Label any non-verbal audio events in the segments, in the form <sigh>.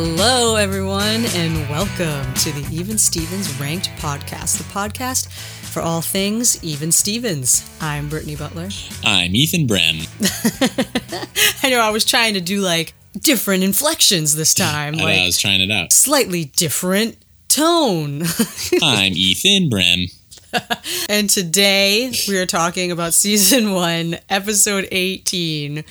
Hello, everyone, and welcome to the Even Stevens Ranked Podcast, the podcast for all things Even Stevens. I'm Brittany Butler. I'm Ethan Brem. <laughs> I know I was trying to do like different inflections this time, I, like I was trying it out. slightly different tone. <laughs> I'm Ethan Brem. <laughs> and today we are talking about season one, episode 18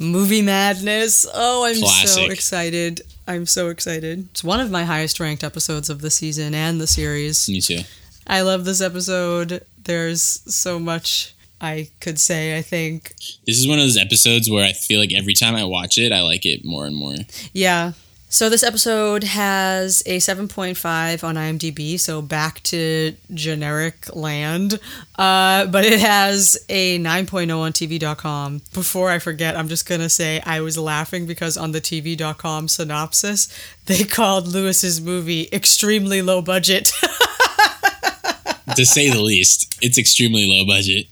Movie Madness. Oh, I'm so excited. I'm so excited. It's one of my highest ranked episodes of the season and the series. Me too. I love this episode. There's so much I could say, I think. This is one of those episodes where I feel like every time I watch it, I like it more and more. Yeah. So this episode has a 7.5 on IMDb, so back to generic land. Uh, but it has a 9.0 on TV.com. Before I forget, I'm just to say I was laughing because on the TV.com synopsis, they called Louis's movie extremely low budget. <laughs> to say the least, it's extremely low budget.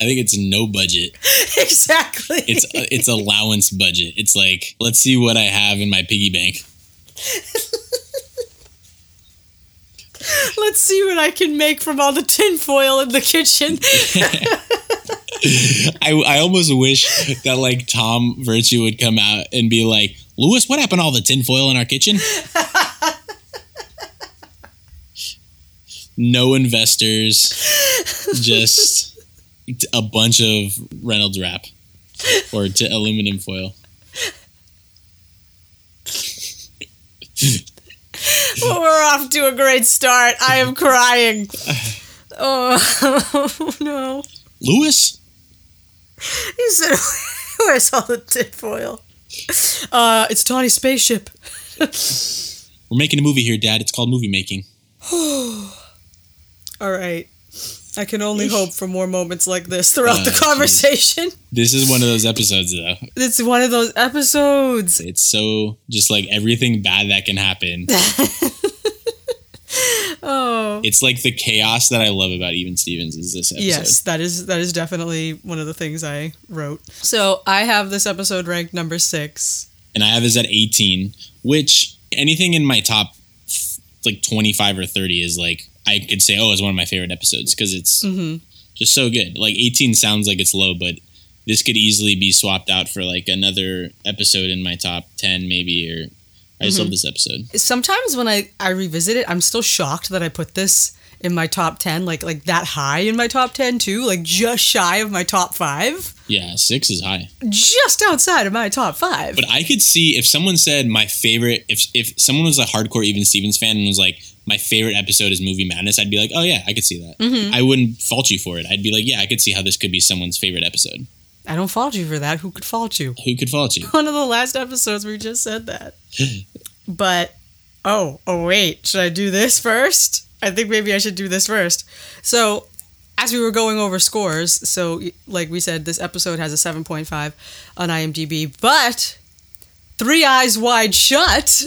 I think it's no budget. <laughs> exactly. It's it's allowance budget. It's like let's see what I have in my piggy bank. <laughs> Let's see what I can make from all the tinfoil in the kitchen. <laughs> I I almost wish that like Tom Virtue would come out and be like, Louis, what happened to all the tinfoil in our kitchen? No investors, just <laughs> a bunch of Reynolds wrap or t- aluminum foil. Well, we're off to a great start. I am crying. Oh <laughs> no! Louis, He said, <laughs> "Where's all the tinfoil?" Uh, it's Tawny's spaceship. we're making a movie here, Dad. It's called movie making. <sighs> All right. I can only hope for more moments like this throughout the Uh, conversation. This is one of those episodes, though. It's one of those episodes. It's so just like everything bad that can happen. <laughs> Oh. It's like the chaos that I love about Even Stevens is this episode. Yes, that is that is definitely one of the things I wrote. So I have this episode ranked number six. and I have this at 18, which anything in my top like 25 or 30 is like I could say, oh, it's one of my favorite episodes because it's Mm-hmm. just so good. Like 18 sounds like it's low, but this could easily be swapped out for like another episode in my top 10, maybe. Or I just Mm-hmm. love this episode. Sometimes when I I revisit it, I'm still shocked that I put this in my top ten, like like that high in my top ten too, like just shy of my top five, Yeah, six is high. just outside of my top five. But I could see if someone said my favorite, if if someone was a hardcore Even Stevens fan and was like, my favorite episode is Movie Madness, I'd be like, oh yeah, I could see that. Mm-hmm. I wouldn't fault you for it. I'd be like, yeah, I could see how this could be someone's favorite episode. I don't fault you for that. Who could fault you? Who could fault you? <laughs> One of the last episodes we just said that. but oh, oh wait, should I do this first? I think maybe I should do this first. So, as we were going over scores, so like we said, this episode has a 7.5 on IMDb, but Three Eyes Wide Shut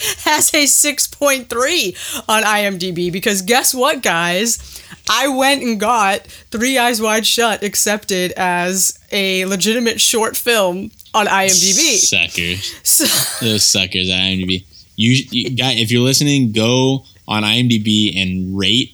<laughs> has a 6.3 on IMDb because guess what, guys? I went and got Three Eyes Wide Shut accepted as a legitimate short film on IMDb. Suckers. <laughs> So, Those suckers at IMDb. You, you guy, if you're listening, go on IMDb and rate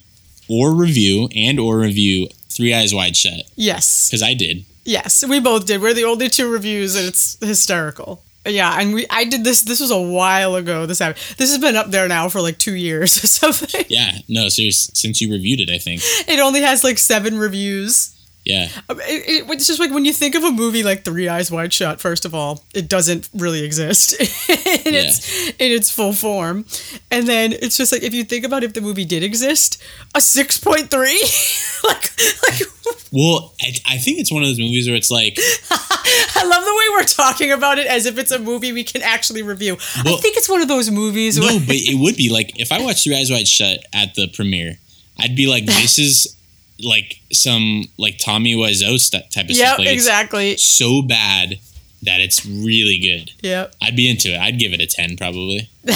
or review and or review Three Eyes Wide Shut yes, because I did. yes, we both did. We're the only two reviews, and it's hysterical. Yeah, and we I did this. This was a while ago. This happened. This has been up there now for like two years <laughs> or something. Yeah, no, serious. Since you reviewed it, I think. It only has like seven reviews. Yeah, It, it- it's just like when you think of a movie like Three Eyes Wide Shut. First of all, it doesn't really exist <laughs> in its in its full form, and then it's just like if you think about if the movie did exist, a six point three, <laughs> like like Well, I, I think it's one of those movies where it's like, <laughs> I love the way we're talking about it as if it's a movie we can actually review. I think it's one of those movies. no, where, but it would be like if I watched Three Eyes Wide Shut at the premiere, I'd be like, this is like some like Tommy Wiseau st- type of yeah, stuff. Like, exactly. so bad that it's really good. Yeah. I'd be into it. I'd give it a 10 probably. <laughs>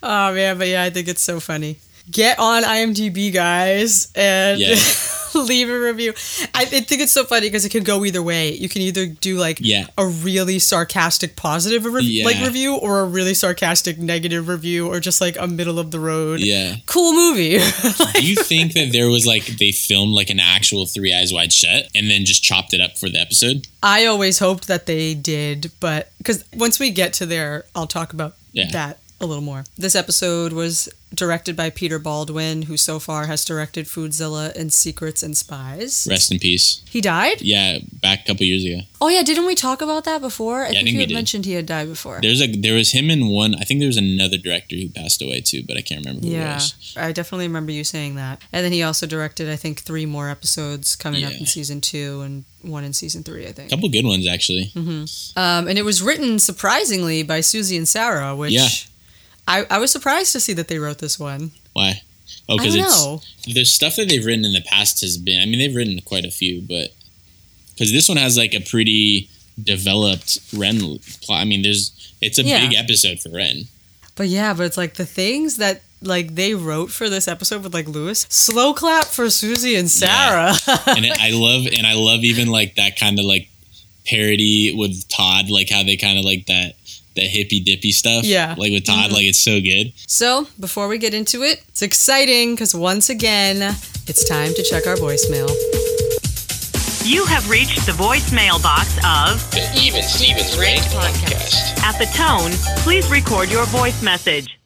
Oh man, but yeah, I think it's so funny. Get on IMDb, guys, and Yeah. <laughs> leave a review. I, I think it's so funny because it can go either way. You can either do like Yeah. a really sarcastic positive re- Yeah. like review or a really sarcastic negative review or just like a middle of the road. Yeah. Cool movie. <laughs> Do you think that there was like they filmed like an actual Three Eyes Wide Shut and then just chopped it up for the episode? I always hoped that they did, but because once we get to there, I'll talk about that a little more. This episode was directed by Peter Baldwin, who so far has directed Foodzilla and Secrets and Spies. Rest in peace. He died? Yeah, back a couple years ago. Oh yeah, didn't we talk about that before? I I think, think you we had did. mentioned he had died before. There's a there was him and one. I think there was another director who passed away too, but I can't remember who it Yeah, was. I definitely remember you saying that. And then he also directed, I think, three more episodes coming up in season two and one in season three, I think. A couple good ones actually. Um, and it was written surprisingly by Susie and Sarah, which Yeah. I, I was surprised to see that they wrote this one. Why? Oh, because it's the stuff that they've written in the past has been. I mean, they've written quite a few, but because this one has like a pretty developed Ren plot. I mean, there's it's a Yeah. big episode for Ren. But yeah, but it's like the things that like they wrote for this episode with like Louis. Slow clap for Susie and Sarah. and it, I love and I love even like that kind of like parody with Todd, like how they kind of like that the hippy dippy stuff. Yeah. like with Todd, mm-hmm. like it's so good. so before we get into it, it's exciting because once again, it's time to check our voicemail. You have reached the voicemail box of The Even Stevens Ranked Podcast. At the Tone. Please record your voice message.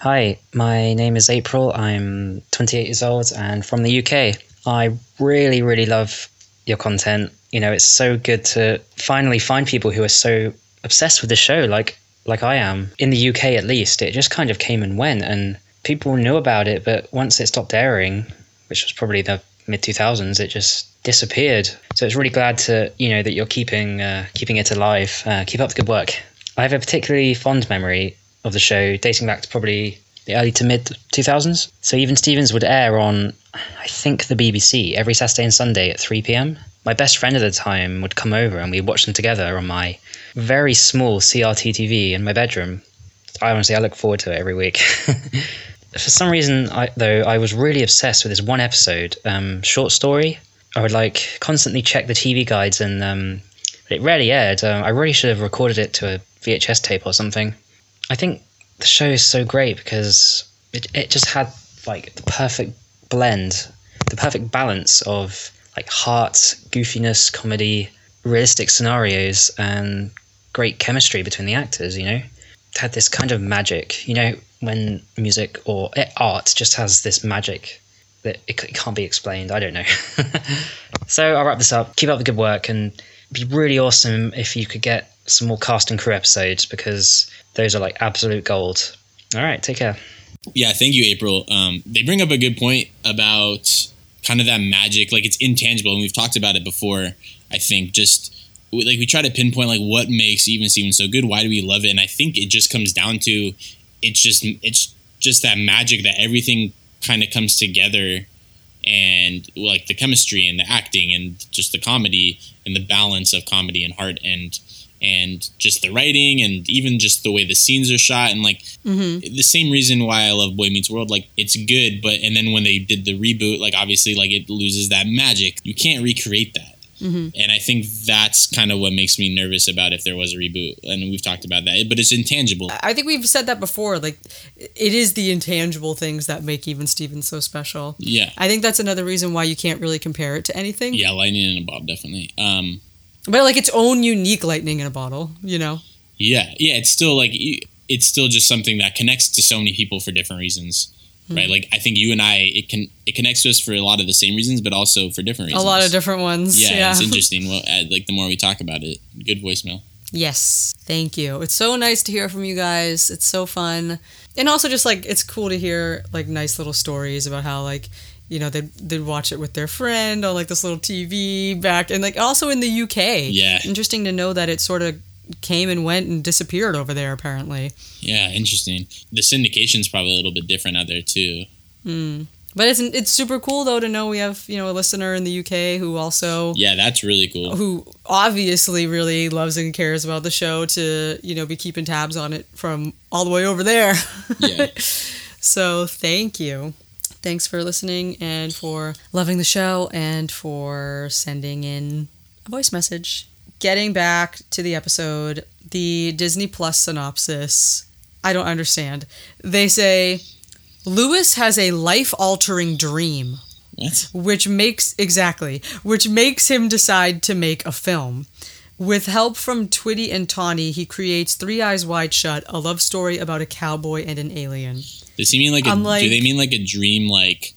Hi, my name is April. I'm 28 years old and from the UK. I really, really love your content. You know, it's so good to finally find people who are so obsessed with the show, like like I am. In the UK, at least, it just kind of came and went, and people knew about it. But once it stopped airing, which was probably the mid 2000s, it just disappeared. So it's really glad to you know that you're keeping uh, keeping it alive. Uh, keep up the good work. I have a particularly fond memory of the show dating back to probably the early to mid 2000s. So even Stevens would air on, I think, the BBC every Saturday and Sunday at 3 pm. My best friend at the time would come over and we'd watch them together on my very small CRT TV in my bedroom. I honestly, I look forward to it every week. <laughs> For some reason, I, though, I was really obsessed with this one episode, um, short story. I would like constantly check the TV guides, and um, it rarely aired. Um, I really should have recorded it to a VHS tape or something. I think the show is so great because it, it just had like the perfect blend, the perfect balance of like heart, goofiness, comedy, realistic scenarios, and great chemistry between the actors. You know? Had this kind of magic. You know, when music or art just has this magic that it, can't be explained. I don't know. <laughs> so I'll wrap this up. Keep up the good work, and be really awesome if you could get some more cast and crew episodes because those are like absolute gold. All right, take care. Yeah, thank you, April. Um, they bring up a good point about kind of that magic, like it's intangible, and we've talked about it before. I think just like we try to pinpoint like what makes Even Steven so good. Why do we love it? And I think it just comes down to it's just it's just that magic that everything kind of comes together, and like the chemistry and the acting and just the comedy and the balance of comedy and heart and and just the writing and even just the way the scenes are shot and like mm-hmm. the same reason why I love Boy Meets World. Like it's good, but and then when they did the reboot, like obviously like it loses that magic. You can't recreate that. And I think that's kind of what makes me nervous about if there was a reboot. And we've talked about that, but it's intangible. I think we've said that before. Like, it is the intangible things that make even Steven so special. Yeah, I think that's another reason why you can't really compare it to anything. yeah, lightning in a bottle, definitely. Um, But like its own unique lightning in a bottle, you know? yeah, yeah, it's still like it's still just something that connects to so many people for different reasons. Right, like I think you and I, it can it connects to us for a lot of the same reasons, but also for different reasons. A lot of different ones. Yeah, Yeah. it's <laughs> interesting. Well, uh, like the more we talk about it, good voicemail. Yes, thank you. It's so nice to hear from you guys. It's so fun, and also just like it's cool to hear like nice little stories about how like you know they they'd watch it with their friend on like this little TV back, and like also in the UK. Yeah. interesting to know that it sort of came and went and disappeared over there. Apparently, Yeah, interesting. The syndication's probably a little bit different out there too. Hmm. but it's it's super cool though to know we have you know a listener in the UK who also Yeah, that's really cool. who obviously really loves and cares about the show to you know be keeping tabs on it from all the way over there. <laughs> Yeah. so thank you. Thanks for listening and for loving the show and for sending in a voice message. Getting back to the episode, the Disney Plus synopsis, I don't understand. They say Louis has a life altering dream, What? which makes exactly, which makes him decide to make a film. With help from Twitty and Tawny, he creates Three Eyes Wide Shut, a love story about a cowboy and an alien. Does he mean like a? Like- do they mean like a dream, like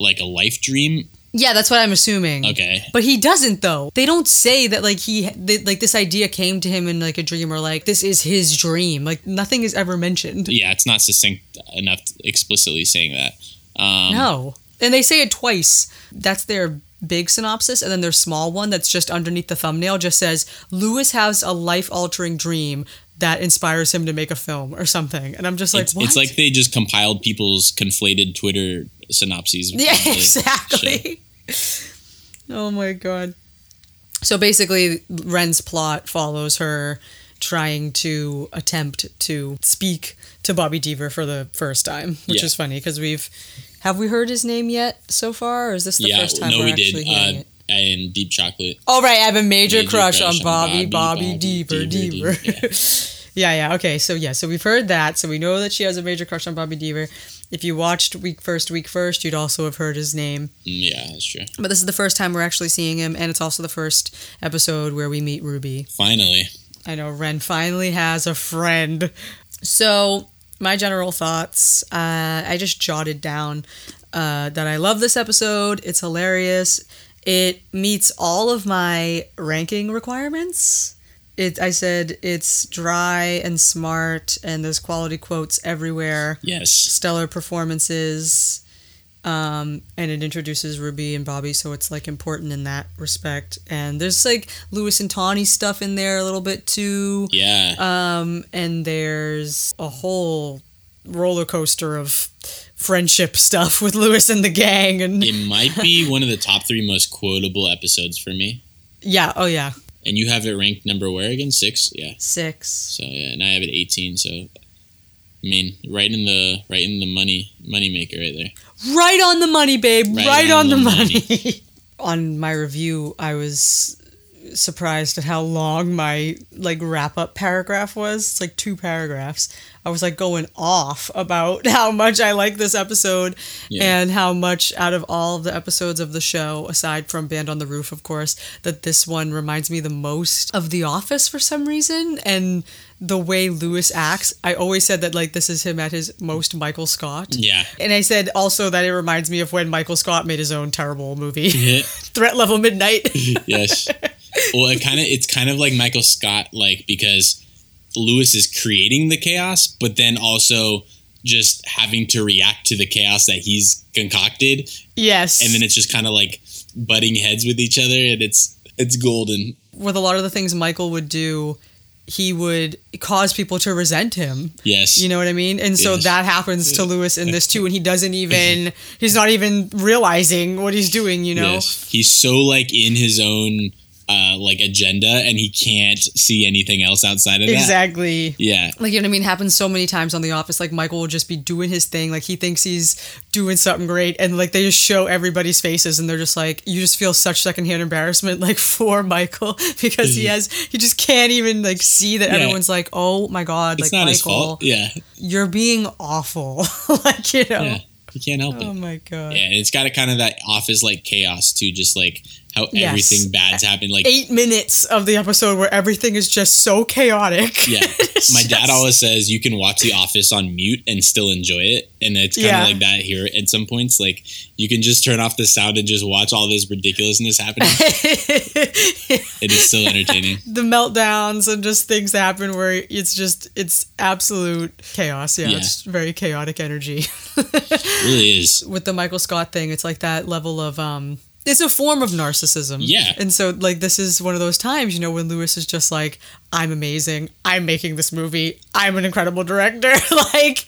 like a life dream? Yeah, that's what I'm assuming. Okay. But he doesn't though. They don't say that like he like this idea came to him in like a dream or like this is his dream. Like nothing is ever mentioned. Yeah, it's not succinct enough explicitly saying that. Um, No. And they say it twice. That's their big synopsis and then their small one that's just underneath the thumbnail just says Louis has a life-altering dream that inspires him to make a film or something. And I'm just like, it's, it's like they just compiled people's conflated Twitter synopses. Yeah, of the show. exactly. oh my god. So basically, Ren's plot follows her trying to attempt to speak to Bobby Deaver for the first time, which Yeah. is funny because we've have we heard his name yet so far, or is this the yeah, first time no, we're we actually did. hearing Uh, it? And Deep Chocolate. Oh right, I have a major, Major crush, crush on Bobby, Bobby, Bobby, Bobby, Deaver, Deaver, Deaver. yeah, yeah. Okay, so yeah, so we've heard that, so we know that she has a major crush on Bobby Deaver. If you watched week first, week first, you'd also have heard his name. Mm, yeah, that's true. But this is the first time we're actually seeing him, and it's also the first episode where we meet Ruby. Finally, I know Ren finally has a friend. So, my general thoughts uh, I just jotted down uh, that I love this episode. It's hilarious. It meets all of my ranking requirements. It, I said it's dry and smart, and there's quality quotes everywhere yes. stellar performances um, and it introduces ruby and bobby so it's like important in that respect and there's like lewis and tawny stuff in there a little bit too Yeah. um, and there's a whole roller coaster of friendship stuff with lewis and the gang and it might be one of the top three most quotable episodes for me. <laughs> yeah oh yeah And you have it ranked number where again? Six. Yeah. six So yeah, and I have it 18. So I mean, right in the right in the money money maker right there. right on the money babe right, Right on, on the, the money, <laughs> on my review i was surprised at how long my like wrap up paragraph was it's like two paragraphs i was like going off about <laughs> how much i like this episode Yeah. and how much out of all of the episodes of the show aside from band on the roof of course that this one reminds me the most of the office for some reason and the way lewis acts i always said that like this is him at his most michael scott Yeah. and I said also that it reminds me of when Michael Scott made his own terrible movie. <laughs> Threat Level Midnight. <laughs> yes. Well, it kind of it's kind of like Michael Scott, like because Louis is creating the chaos, but then also just having to react to the chaos that he's concocted, yes. and then it's just kind of like butting heads with each other, and it's it's golden. with a lot of the things Michael would do, he would cause people to resent him. Yes. You know what I mean? And so Yes. that happens to Louis in this too, and he doesn't even <laughs> he's not even realizing what he's doing, you know? Yes. He's so like in his own uh like agenda, and he can't see anything else outside of that. Exactly. Yeah. Like you know what I mean? Happens so many times on The Office. Like Michael will just be doing his thing, like he thinks he's doing something great, and like they just show everybody's faces, and they're just like, you just feel such secondhand embarrassment, <laughs> like for Michael because he <laughs> has he just can't even like see that Yeah. everyone's like, oh my god, It's like not Michael, his fault. Yeah. you're being awful, <laughs> like you know. Yeah. He can't help it. Oh my god. Yeah, and it's got a kind of that office like chaos too, just like how Yes. everything bad's happened. Like Eight minutes of the episode where everything is just so chaotic. yeah, <laughs> my dad always says you can watch The Office on mute and still enjoy it, and it's kind of Yeah. like that here at some points. Like you can just turn off the sound and just watch all this ridiculousness happening. <laughs> it is still entertaining. <laughs> the meltdowns and just things happen where it's just it's absolute chaos. Yeah, Yeah. it's very chaotic energy. It really is. With the Michael Scott thing, it's like that level of um it's a form of narcissism. Yeah. And so like this is one of those times, you know, when Louis is just like, I'm amazing. I'm making this movie. I'm an incredible director. <laughs> like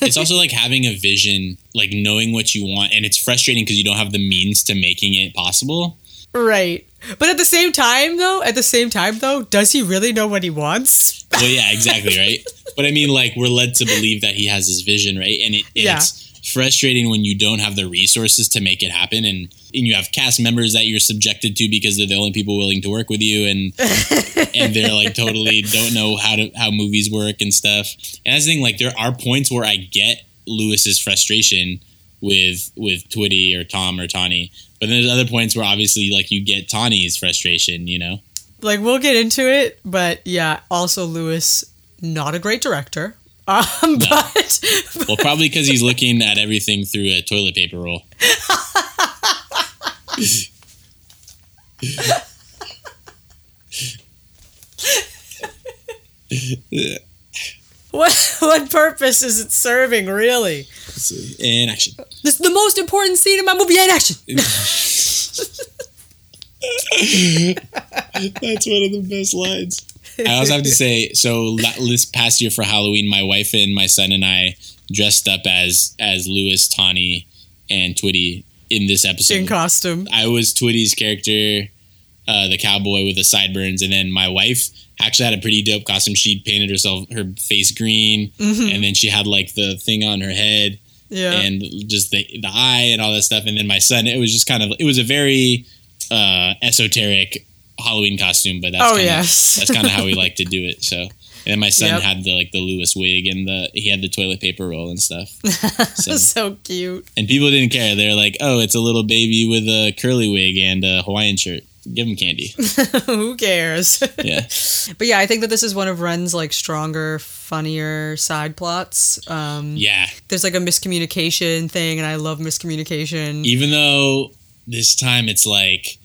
It's also like having a vision, like knowing what you want, and it's frustrating because you don't have the means to making it possible. Right. But at the same time though, at the same time though, does he really know what he wants? <laughs> Well, yeah, exactly, right. But I mean, like we're led to believe that he has his vision, right? And it, Yeah. it's frustrating when you don't have the resources to make it happen and, and you have cast members that you're subjected to because they're the only people willing to work with you and <laughs> and they're like totally don't know how to how movies work and stuff. And that's the thing, like there are points where I get Louis's frustration with with Twitty or Tom or Tawny. But then there's other points where obviously like you get Tawny's frustration, you know? Like we'll get into it, but yeah, also Louis, not a great director. <laughs> Um, but Well, probably because he's looking at everything through a toilet paper roll. <laughs> <laughs> what what purpose is it serving really? In action. This is the most important scene in my movie. In action. <laughs> That's one of the best lines. I also have to say, so this past year for Halloween, my wife and my son and I dressed up as as Louis, Tawny, and Twitty in this episode. in costume. I was Twitty's character, uh, the cowboy with the sideburns, and then my wife actually had a pretty dope costume. She painted herself her face green, and then she had like the thing on her head, Yeah. and just the the eye and all that stuff. And then my son, it was just kind of it was a very uh, esoteric Halloween costume, but that's Oh, kinda, yes. that's kind of how we <laughs> like to do it. So. And then my son Yep. had the like the Louis wig and the he had the toilet paper roll and stuff. <laughs> So, so cute. and people didn't care. They're like, "Oh, it's a little baby with a curly wig and a Hawaiian shirt. Give him candy." <laughs> Who cares? Yeah. <laughs> but yeah, I think that this is one of Ren's like stronger, funnier side plots. Um, Yeah. There's like a miscommunication thing, and I love miscommunication. Even though this time it's like,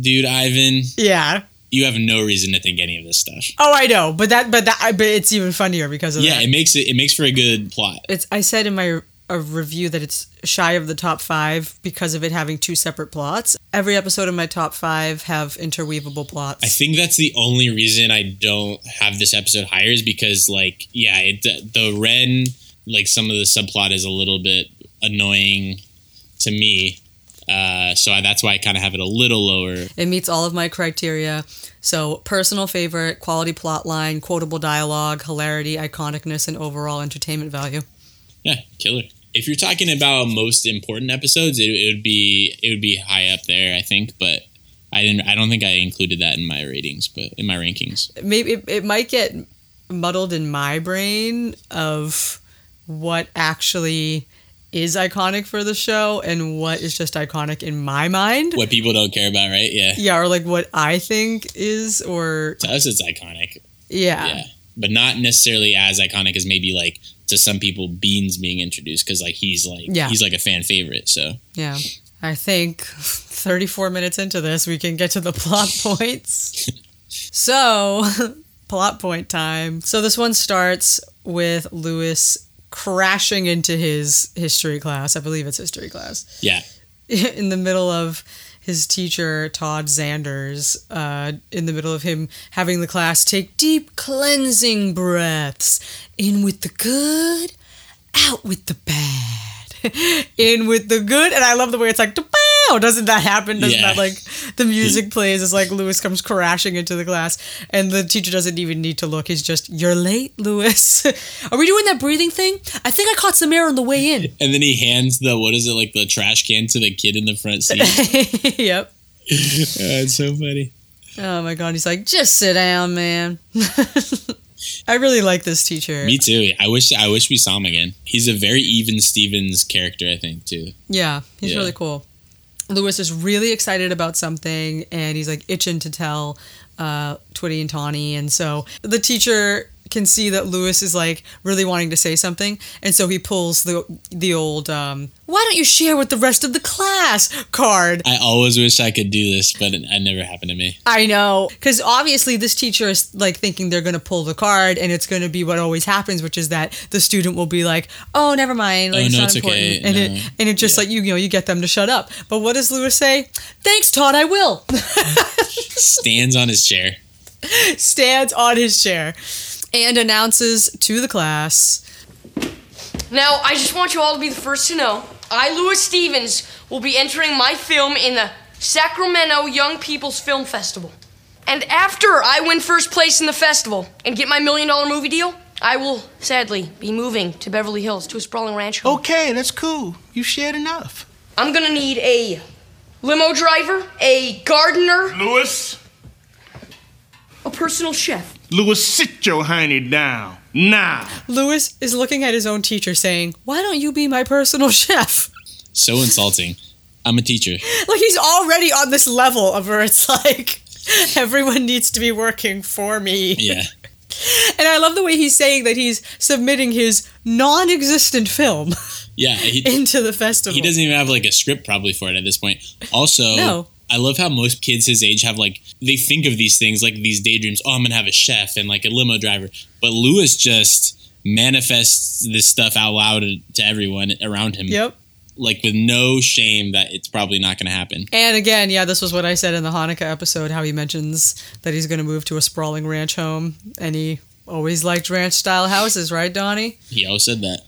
dude, Ivan, Yeah. You have no reason to think any of this stuff. Oh, I know, but that, but that, but it's even funnier because of Yeah, that. it makes it it makes for a good plot. it's. I said in my a review that it's shy of the top five because of it having two separate plots. Every episode of my top five have interweavable plots. I think that's the only reason I don't have this episode higher is because like yeah, it, the Ren like some of the subplot is a little bit annoying to me. Uh, so I, that's why I kind of have it a little lower. It meets all of my criteria. So, personal favorite, quality plot line, quotable dialogue, hilarity, iconicness, and overall entertainment value. Yeah, killer. If you're talking about most important episodes, it, it would be it would be high up there, I think. But I didn't. I don't think I included that in my ratings, but in my rankings. Maybe it, it might get muddled in my brain of what actually is iconic for the show and what is just iconic in my mind. What people don't care about, right? Yeah. Yeah, or like what I think is, or To us, it's iconic. yeah. Yeah, but not necessarily as iconic as maybe like to some people Beans being introduced because like he's like Yeah. he's like a fan favorite. So Yeah. I think 34 minutes into this, we can get to the plot <laughs> points. so, <laughs> plot point time. So, this one starts with Louis crashing into his history class. I believe it's history class. yeah, <laughs> In the middle of his teacher, Todd Zanders, uh, in the middle of him having the class take deep cleansing breaths in with the good, out with the bad. <laughs> in with the good, and I love the way it's like, "Pow!" doesn't that happen? Doesn't Yeah. that like the music plays as like Louis comes crashing into the class, and the teacher doesn't even need to look. He's just, "You're late, Louis." <laughs> Are we doing that breathing thing? I think I caught some air on the way in. and then he hands the what is it like the trash can to the kid in the front seat. <laughs> yep. <laughs> It's so funny. Oh my god, he's like, just sit down, man. I really like this teacher. Me too. I wish I wish we saw him again. He's a very even Stevens character, I think too. Yeah, he's Yeah. really cool. Louis is really excited about something and he's like itching to tell uh, Twitty and Tawny. And so the teacher can see that Louis is like really wanting to say something. And so he pulls the the old, um, why don't you share with the rest of the class card. I always wish I could do this, but it, it never happened to me. I know. Because obviously, this teacher is like thinking they're going to pull the card, and it's going to be what always happens, which is that the student will be like, "Oh, never mind. Like, Oh, it's no, not it's important," okay. and No. it and it just Yeah. like you, you know, you get them to shut up. But what does Louis say? Thanks, Todd. I will. <laughs> Stands on his chair. <laughs> Stands on his chair and announces to the class. Now, I just want you all to be the first to know I, Louis Stevens, will be entering my film in the Sacramento Young People's Film Festival. And after I win first place in the festival and get my million dollar movie deal, I will sadly be moving to Beverly Hills to a sprawling ranch home. Okay, that's cool. You shared enough. I'm gonna need a limo driver, a gardener, Louis, a personal chef. Louis, sit your hiney down now. Louis is looking at his own teacher saying, Why don't you be my personal <laughs> chef? So insulting. I'm a teacher. <laughs> Like he's already on this level of where it's like <laughs> everyone needs to be working for me. Yeah. And I love the way he's saying that he's submitting his non existent film Yeah. He, into the festival. he doesn't even have like a script probably for it at this point. Also, No. I love how most kids his age have like they think of these things like these daydreams. Oh, I'm gonna have a chef and like a limo driver. But Louis just manifests this stuff out loud to everyone around him. Yep. Like with no shame that it's probably not gonna happen. And again, yeah, this was what I said in the Hanukkah episode how he mentions that he's going to move to a sprawling ranch home. And he always liked ranch style houses, right, Donnie? He always said that.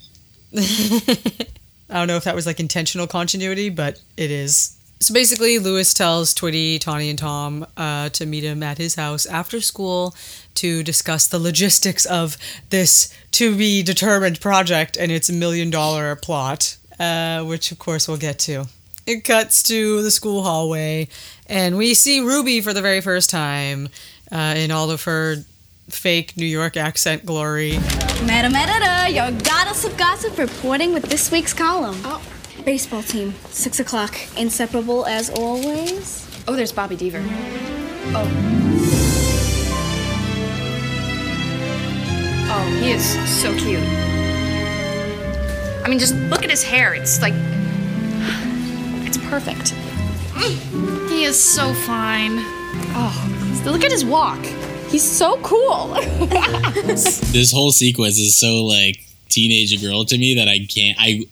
<laughs> I don't know if that was like intentional continuity, but it is. So basically, Louis tells Twitty, Tawny, and Tom uh, to meet him at his house after school to discuss the logistics of this to be determined project and its million dollar plot, uh, which of course we'll get to. It cuts to the school hallway, and we see Ruby for the very first time uh, in all of her fake New York accent glory. Meta meta, your goddess of gossip reporting with this week's column. Oh. Baseball team, six o'clock. Inseparable as always. Oh, there's Bobby Deaver. Oh. Oh, he is so cute. I mean, just look at his hair. It's like. It's perfect. He is so fine. Oh, look at his walk. He's so cool. <laughs> This whole sequence is so like teenage girl to me that I can't I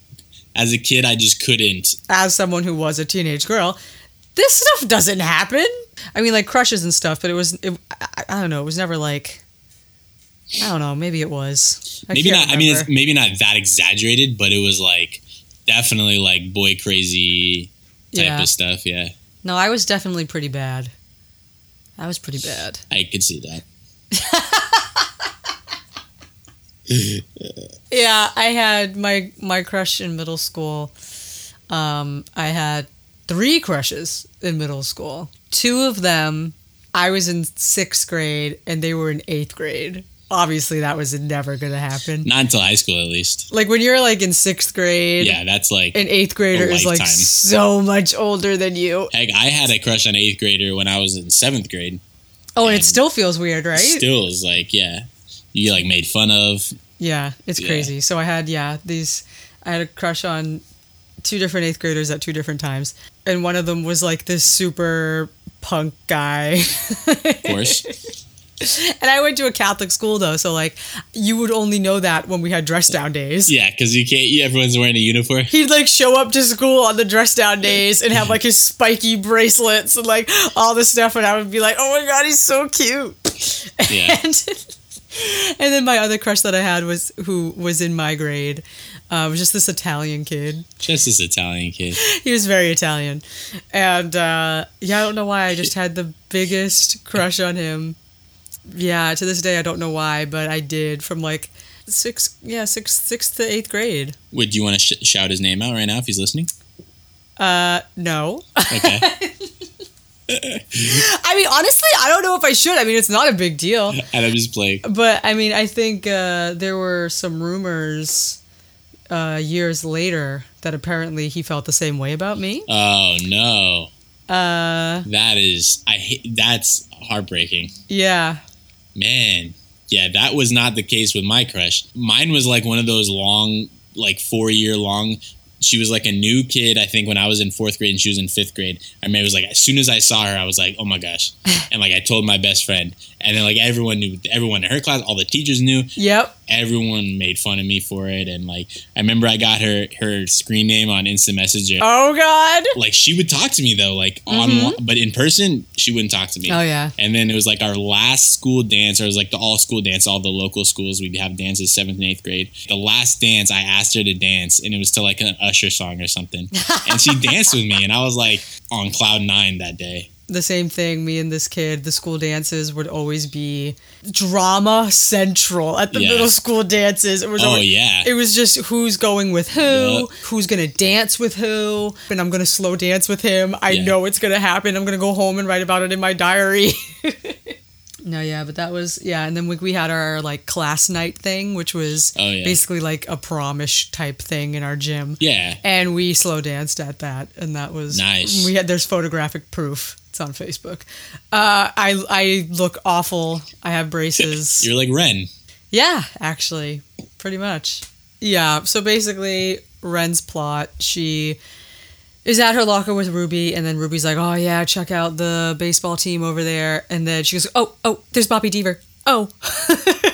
as a kid I just couldn't. as someone who was a teenage girl, this stuff doesn't happen. I mean, like crushes and stuff, but it was, it, I, I don't know, it was never like, I don't know, maybe it was. I maybe not I mean it's maybe not that exaggerated, but it was like definitely like boy crazy type Yeah. of stuff, yeah. No, I was definitely pretty bad. I was pretty bad. I could see that. <laughs> <laughs> Yeah, I had my my crush in middle school. Um, I had three crushes in middle school. Two of them, I was in sixth grade, and they were in eighth grade. Obviously, that was never going to happen. Not until high school at least. Like when you're like in sixth grade, Yeah, that's like an eighth grader is like so much older than you. heck I had a crush on eighth grader when I was in seventh grade. Oh, and it still feels weird, right? Still is like, yeah. You get like made fun of. yeah, it's Yeah. crazy. So I had yeah these. I had a crush on two different eighth graders at two different times, and one of them was like this super punk guy. Of course. <laughs> and I went to a Catholic school though, so like you would only know that when we had dress down days. yeah, because you can't. You, everyone's wearing a uniform. He'd like show up to school on the dress down days and have like his spiky bracelets and like all this stuff, and I would be like, "Oh my god, he's so cute!" Yeah. <laughs> and, <laughs> and then my other crush that I had was who was in my grade. Uh, was just this Italian kid. Just this Italian kid. <laughs> He was very Italian, and uh, yeah, I don't know why. I just had the biggest crush on him. Yeah, to this day I don't know why, but I did from like sixth, yeah, sixth, sixth to eighth grade. Would you want to sh- shout his name out right now if he's listening? Uh, no. Okay. <laughs> I mean, honestly, I don't know if I should. I mean, it's not a big deal. <laughs> and I'm just playing. But I mean, I think uh, there were some rumors uh, years later that apparently he felt the same way about me. Oh no, Uh, that is I hate. That's heartbreaking, yeah. man. Yeah, that was not the case with my crush. Mine was like one of those long, like four year long. She was like a new kid, I think, when I was in fourth grade and she was in fifth grade. I remember it was like as soon as I saw her, I was like, oh my gosh. <laughs> And like I told my best friend. And then like everyone knew everyone in her class, all the teachers knew. Yep. Everyone made fun of me for it. And like I remember I got her her screen name on Instant Messenger. Oh God. Like she would talk to me though, like mm-hmm. on but in person, she wouldn't talk to me. Oh yeah. And then it was like our last school dance, or it was like the all school dance, all the local schools. We'd have dances seventh and eighth grade. The last dance, I asked her to dance, and it was to like an Usher song or something. <laughs> and she danced with me, and I was like on cloud nine that day. The same thing. Me and this kid, the school dances would always be drama central at the Yeah. middle school dances. It was Oh, always- yeah. It was just who's going with who, Yup. who's gonna dance with who, and I'm gonna slow dance with him. I Yeah. know it's gonna happen. I'm gonna go home and write about it in my diary. <laughs> No, yeah, but that was yeah, and then we, we had our like class night thing, which was Oh, yeah. basically like a promish type thing in our gym. Yeah. and we slow danced at that, and that was Nice. We had there's photographic proof. It's on Facebook. Uh, I I look awful. I have braces. You're like Ren. Yeah, actually, pretty much. Yeah, so basically, Ren's plot, she is at her locker with Ruby, and then Ruby's like, oh, yeah, check out the baseball team over there. And then she goes, oh, oh, there's Bobby Deaver. Oh. <laughs>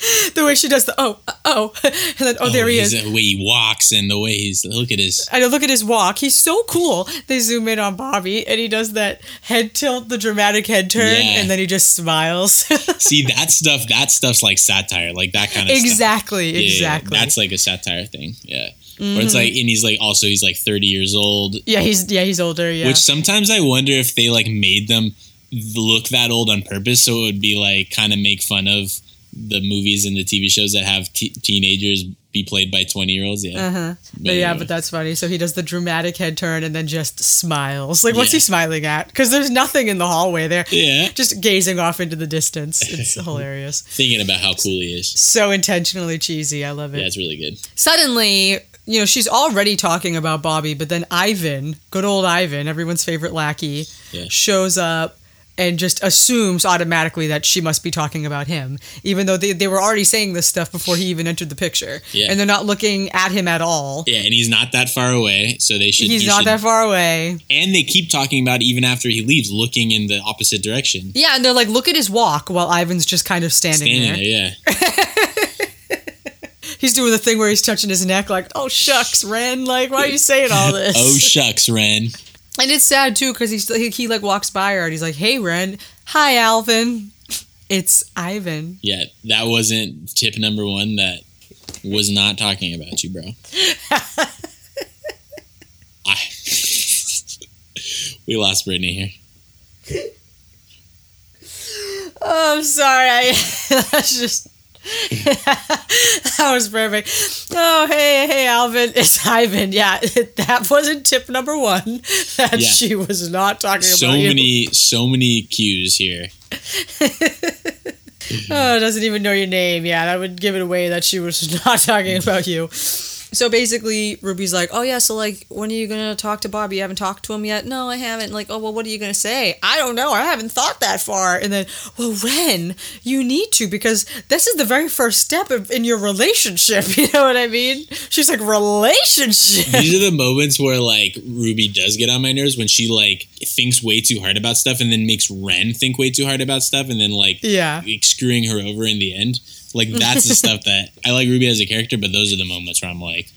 <laughs> the way she does the, oh, uh, oh. <laughs> And then, oh, there he is. The way he walks and the way he's look at his. I know, look at his walk. He's so cool. They zoom in on Bobby, and he does that head tilt, the dramatic head turn, Yeah. and then he just smiles. <laughs> See that stuff. That stuff's like satire, like that kind of exactly, Yeah, exactly. That's like a satire thing. Yeah. Or it's like, and he's like also he's like 30 years old, yeah, he's yeah, he's older. Yeah, which sometimes I wonder if they like made them look that old on purpose, so it would be like kind of make fun of the movies and the TV shows that have t- teenagers be played by 20 year olds. Yeah. Uh-huh. But yeah, but that's funny. So he does the dramatic head turn and then just smiles. Like, what's Yeah. he smiling at? Because there's nothing in the hallway there. Yeah. Just gazing off into the distance. It's <laughs> hilarious. Thinking about how cool he is. So intentionally cheesy. I love it. Yeah, it's really good. Suddenly, you know, she's already talking about Bobby, but then Ivan, good old Ivan, everyone's favorite lackey, Yeah. shows up and just assumes automatically that she must be talking about him, even though they, they were already saying this stuff before he even entered the picture. Yeah. And they're not looking at him at all. Yeah, and he's not that far away, so they should. He's he not should- that far away. And they keep talking about it even after he leaves, looking in the opposite direction. Yeah, and they're like, look at his walk while Ivan's just kind of standing, Standing there. there, yeah. <laughs> He's doing the thing where he's touching his neck, like, oh shucks, Ren, like, why are you saying all <laughs> this? Oh shucks, Ren. And it's sad too because he's he, he like walks by her and he's like, hey Ren, hi Alvin, <laughs> it's Ivan. Yeah, that wasn't tip number one. That was not talking about you, bro. <laughs> I, <laughs> we lost Brittany here. Oh, I'm sorry, I that's just. <laughs> that was perfect. Oh, hey, hey, Alvin, <laughs> it's Ivan. Yeah, <laughs> that wasn't tip number one. That Yeah. she was not talking So about you. many, so many cues here. Oh, doesn't even know your name. Yeah, that would give it away that she was not talking about you. So basically, Ruby's like, "Oh yeah, so like, when are you gonna talk to Bobby? You haven't talked to him yet? No, I haven't. Like, oh well, what are you gonna say? I don't know. I haven't thought that far. And then, well, Ren, you need to because this is the very first step of, in your relationship. <laughs> You know what I mean? She's like, relationship. These are the moments where like Ruby does get on my nerves when she like thinks way too hard about stuff and then makes Ren think way too hard about stuff and then like Yeah. screwing her over in the end. Like that's the stuff that <laughs> I like Ruby as a character, but those are the moments where I'm like,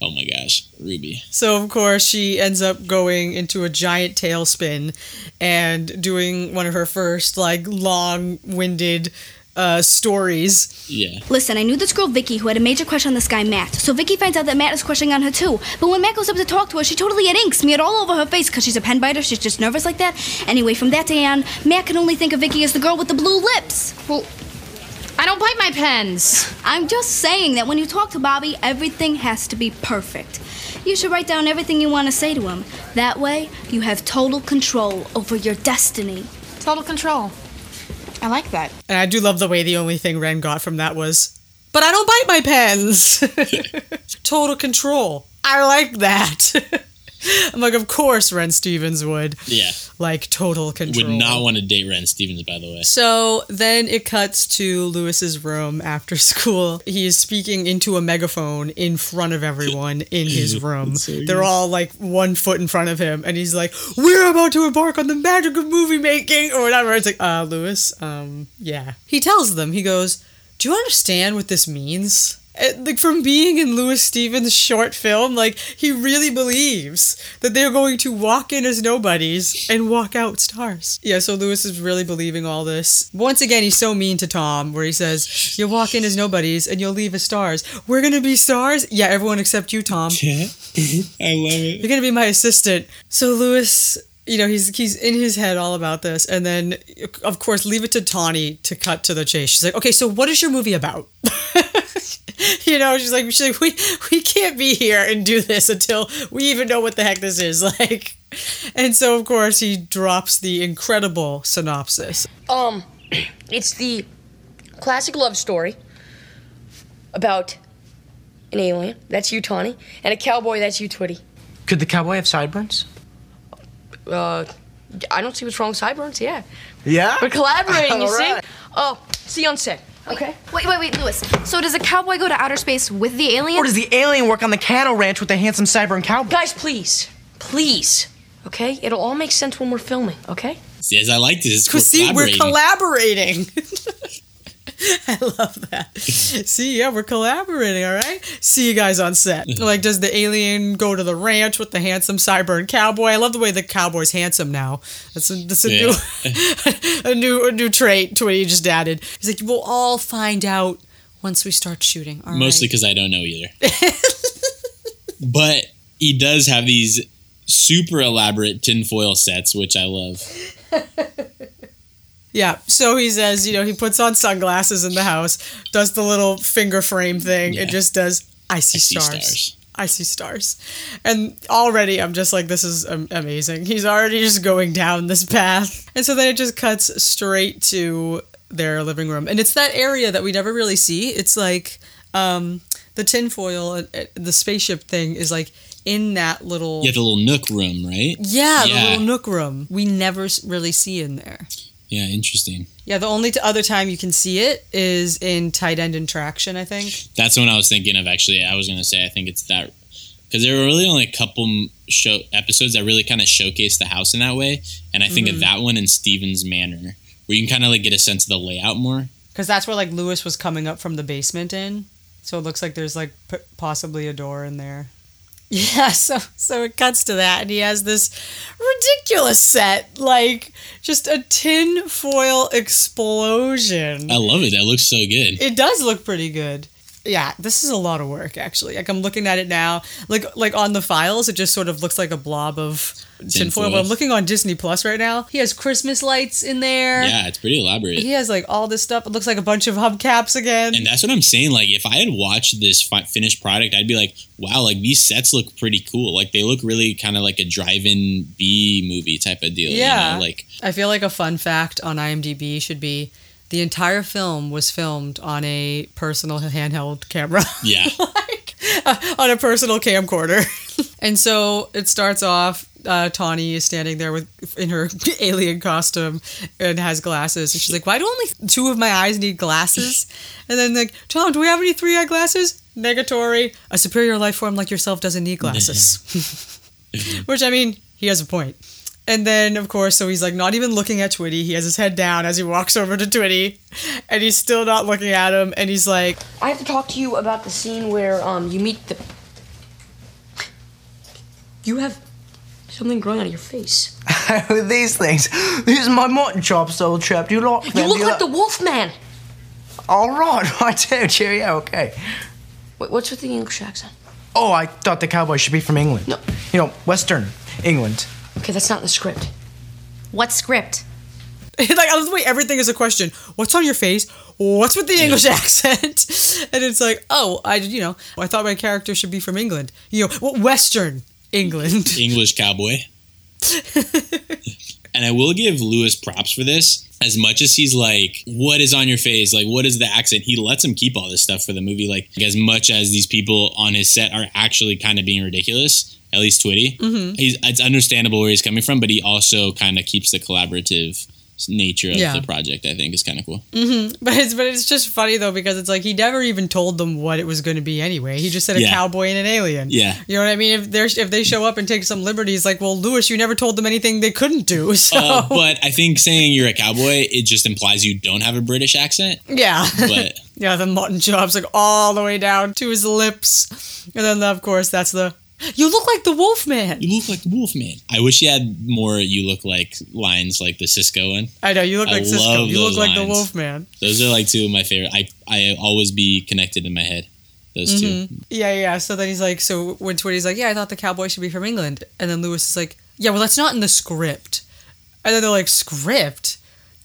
oh my gosh, Ruby. So of course she ends up going into a giant tailspin and doing one of her first like long-winded uh, stories. Yeah. Listen, I knew this girl Vicky who had a major crush on this guy Matt. So Vicky finds out that Matt is crushing on her too. But when Matt goes up to talk to her, she totally had ink smeared all over her face because she's a pen biter. She's just nervous like that. Anyway, from that day on, Matt can only think of Vicky as the girl with the blue lips. Well, I don't bite my pens. I'm just saying that when you talk to Bobby, everything has to be perfect. You should write down everything you want to say to him. That way, you have total control over your destiny. Total control. I like that. And I do love the way the only thing Ren got from that was, but I don't bite my pens. <laughs> Total control. I like that. <laughs> I'm like, of course Ren Stevens would. Yeah. Like total control. Would not want to date Ren Stevens, by the way. So then it cuts to Louis's room after <laughs> school. He is speaking into a megaphone in front of everyone in his <laughs> room. They're all like one foot in front of him, and he's like, "We're about to embark on the magic of movie making," or whatever. It's like, "Uh, Louis, um, yeah." He tells them, he goes, "Do you understand what this means?" Uh, Like from being in Louis Stevens' short film, like he really believes that they're going to walk in as nobodies and walk out stars. Yeah, so Louis is really believing all this. Once again, he's so mean to Tom, where he says, "You'll walk in as nobodies and you'll leave as stars. We're gonna be stars. Yeah, everyone except you, Tom. <laughs> <laughs> I love it. You're gonna be my assistant." So Louis you know, he's he's in his head all about this, and then of course leave it to Tawny to cut to the chase. She's like, okay, so what is your movie about? <laughs> <laughs> you know, she's like, she's like, we we can't be here and do this until we even know what the heck this is <laughs> like. And so of course he drops the incredible synopsis. Um, <clears throat> it's the classic love story about an alien, that's you, Tawny, and a cowboy, that's you, Twitty. Could the cowboy have sideburns? Uh, I don't see what's wrong with sideburns, yeah. Yeah? We're collaborating, you <laughs> All see? Oh, see you on set. Okay. Wait, wait, wait, Louis. So does a cowboy go to outer space with the alien? Or does the alien work on the cattle ranch with the handsome sideburn cowboy? Guys, please. Please. Okay? It'll all make sense when we're filming, okay? Says I like this. Cause see, we're collaborating. <laughs> <laughs> I love that. See, yeah, we're collaborating. All right. See you guys on set. Like, does the alien go to the ranch with the handsome cyborg cowboy? I love the way the cowboy's handsome now. That's a, that's a new, <laughs> a new, a new trait to what he just added. He's like, we'll all find out once we start shooting. All right. Mostly because I don't know either. <laughs> but he does have these super elaborate tinfoil sets, which I love. Yeah. So he says, you know, he puts on sunglasses in the house, does the little finger frame thing, Yeah. and just does I see, I see stars. stars. I see stars. And already I'm just like, this is amazing. He's already just going down this path. And so then it just cuts straight to their living room. And it's that area that we never really see. It's like um, the tinfoil, uh, uh, the spaceship thing is like in that little. You have the little nook room, right? Yeah, the little nook room. We never really see in there. Yeah, interesting. Yeah, the only t- other time you can see it is in Tight End in Traction, I think. That's what I was thinking of. Actually, I was gonna say I think it's that because there were really only a couple show episodes that really kind of showcase the house in that way, and I think Mhm. of that one in Steven's Manor, where you can kind of like get a sense of the layout more. Because that's where like Louis was coming up from the basement in. So it looks like there's like p- possibly a door in there. <laughs> Yeah, so so it cuts to that, and he has this ridiculous set, like just a tin foil explosion. I love it. That looks so good. It does look pretty good. Yeah, this is a lot of work actually. Like I'm looking at it now, like like on the files, it just sort of looks like a blob of tinfoil. But I'm looking on Disney Plus right now. He has Christmas lights in there. Yeah, it's pretty elaborate. He has like all this stuff. It looks like a bunch of hubcaps again. And that's what I'm saying. Like, if I had watched this fi- finished product, I'd be like, wow, like these sets look pretty cool. Like, they look really kind of like a drive-in B movie type of deal. Yeah. You know? Like, I feel like a fun fact on IMDb should be the entire film was filmed on a personal handheld camera. <laughs> yeah. like uh, on a personal camcorder. <laughs> and so it starts off. Uh, Tawny is standing there with in her <laughs> alien costume and has glasses, and she's like, "Why do only two of my eyes need glasses?" And then like, Tom, do we have any three eye glasses? Negatory. A superior life form like yourself doesn't need glasses. Mm-hmm. Mm-hmm. Which I mean, he has a point. And then, of course, so he's like not even looking at Twitty. He has his head down as he walks <laughs> over to Twitty, and he's still not looking at him. And he's like, I have to talk to you about the scene where um you meet the. You have something growing out of your face. With <laughs> these things. These are my mutton chops, old chap. Do you like You them? look Do like the Wolf Man. All right, <laughs> I do. Cheerio. Okay. Wait, what's with the English accent? Oh, I thought the cowboy should be from England. No. You know, Western England. Okay, that's not in the script. What script? <laughs> like I love the way everything is a question. What's on your face? What's with the English <laughs> accent? And it's like, oh, I you know, I thought my character should be from England. You know, well, Western England. <laughs> English cowboy. and I will give Louis props for this. As much as he's like, what is on your face? Like, what is the accent? He lets him keep all this stuff for the movie. Like, as much as these people on his set are actually kind of being ridiculous, at least Twitty, Mhm. he's, it's understandable where he's coming from, but he also kind of keeps the collaborative nature of Yeah. the project, I think, is kind of cool. hmm <laughs> But it's but it's just funny though because it's like he never even told them what it was going to be anyway. He just said a Yeah. cowboy and an alien. Yeah. You know what I mean? If they if they show up and take some liberties, like, well, Louis, you never told them anything they couldn't do. <laughs> So Uh, but I think saying you're a cowboy, it just implies you don't have a British accent. yeah. But <laughs> Yeah, the mutton chops like all the way down to his lips, and then of course that's the. You look like the Wolf Man. you look like the Wolfman. I wish he had more "you look like" lines like the Cisco one. I know you look I like Cisco. You look those like the lines. Wolf Man. Those are like two of my favorite. I I always be connected in my head. Those two. Mhm. Yeah, yeah. So then he's like, so when Twitty's like, yeah, I thought the cowboy should be from England, and then Louis is like, yeah, well, that's not in the script. And then they're like, script?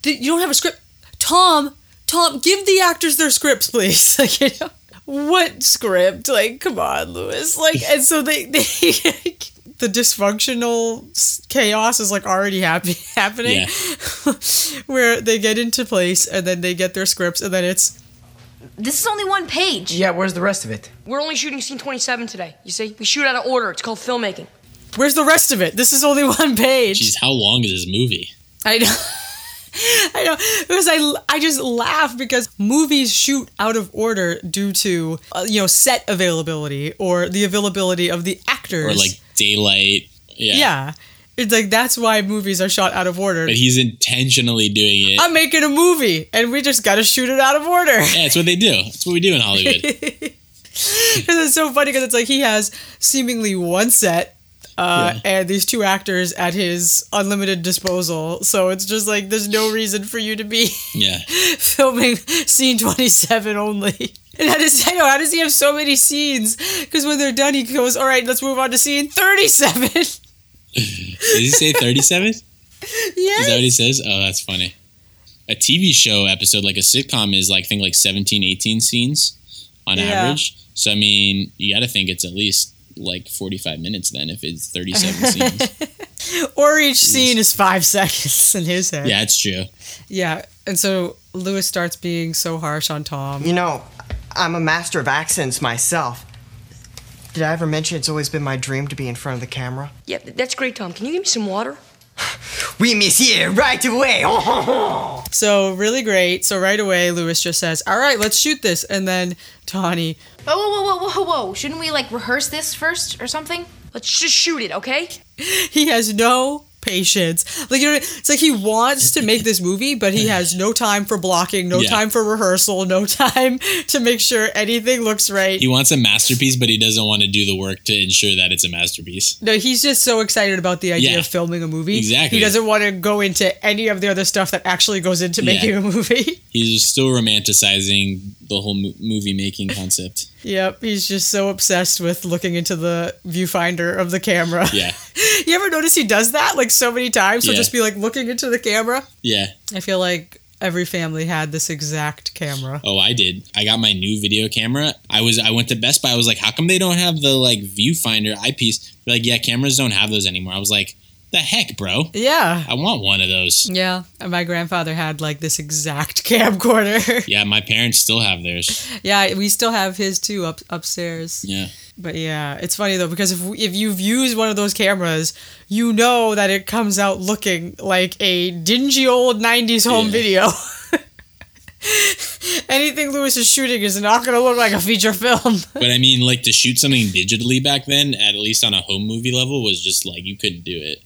You don't have a script, Tom? Tom, give the actors their scripts, please. <laughs> Like, you know, what script? Like, come on, Louis. Like, and so they they. <laughs> The dysfunctional chaos is like already happy, <laughs> happening, <laughs> where they get into place and then they get their scripts and then it's This is only one page. Yeah, where's the rest of it? We're only shooting scene 27 today. You see, we shoot out of order. It's called filmmaking. Where's the rest of it? This is only one page. Jeez, how long is this movie? I know. <laughs> I know because I, I just laugh because movies shoot out of order due to uh, you know set availability or the availability of the actors Or like daylight. Yeah. yeah. it's like that's why movies are shot out of order. But he's intentionally doing it. I'm making a movie and we just got to shoot it out of order. yeah, that's what they do. That's what we do in Hollywood. <laughs> Because it's so funny because it's like he has seemingly one set uh, and these two actors at his unlimited disposal. So it's just like there's no reason for you to be <laughs> yeah. filming scene 27 only. <laughs> And how does, know, how does he have so many scenes? Because when they're done, he goes, all right, let's move on to scene 37. <laughs> Did he say 37? yeah. Is that what he says? Oh, that's funny. A TV show episode, like a sitcom, is like, I think like 17, 18 scenes on Yeah. average. So, I mean, you got to think it's at least like 45 minutes then if it's 37 <laughs> scenes. Or each scene is five <laughs> seconds in his head. Yeah, it's true. Yeah. And so Louis starts being so harsh on Tom. You know, I'm a master of accents myself. Did I ever mention it's always been my dream to be in front of the camera? Yeah, that's great, Tom. Can you give me some water? <sighs> We miss you right away. <laughs> So really great. So right away, Louis just says, "All right, let's shoot this," and then Tawny, Whoa, whoa, whoa, whoa, whoa, whoa. Shouldn't we, like, rehearse this first or something? Let's just shoot it, okay? <laughs> he has no patience. Like you know, it's like he wants to make this movie, but he has no time for blocking, no Yeah. time for rehearsal, no time <laughs> to make sure anything looks right. He wants a masterpiece, but he doesn't want to do the work to ensure that it's a masterpiece. No, he's just so excited about the idea Yeah. of filming a movie. Exactly. He doesn't want to go into any of the other stuff that actually goes into Yeah. making a movie. <laughs> He's still romanticizing the whole mo- movie making concept. Yep, he's just so obsessed with looking into the viewfinder of the camera. Yeah. <laughs> you ever notice he does that like so many times? He'll Yeah. just be like looking into the camera. Yeah. I feel like every family had this exact camera. Oh, I did. I got my new video camera. I was I went to Best Buy. I was like, how come they don't have the like viewfinder eyepiece? They're like, yeah, cameras don't have those anymore. I was like, the heck, bro? Yeah. I want one of those. Yeah, and my grandfather had like this exact <laughs> camcorder. Yeah, my parents still have theirs. yeah, we still have his too up upstairs. Yeah. But yeah, it's funny though because if if you've used one of those cameras, you know that it comes out looking like a dingy old '90s home Yeah. video. <laughs> Anything Louis is shooting is not going to look like a feature film. <laughs> But I mean, like to shoot something digitally back then, at least on a home movie level, was just like you couldn't do it.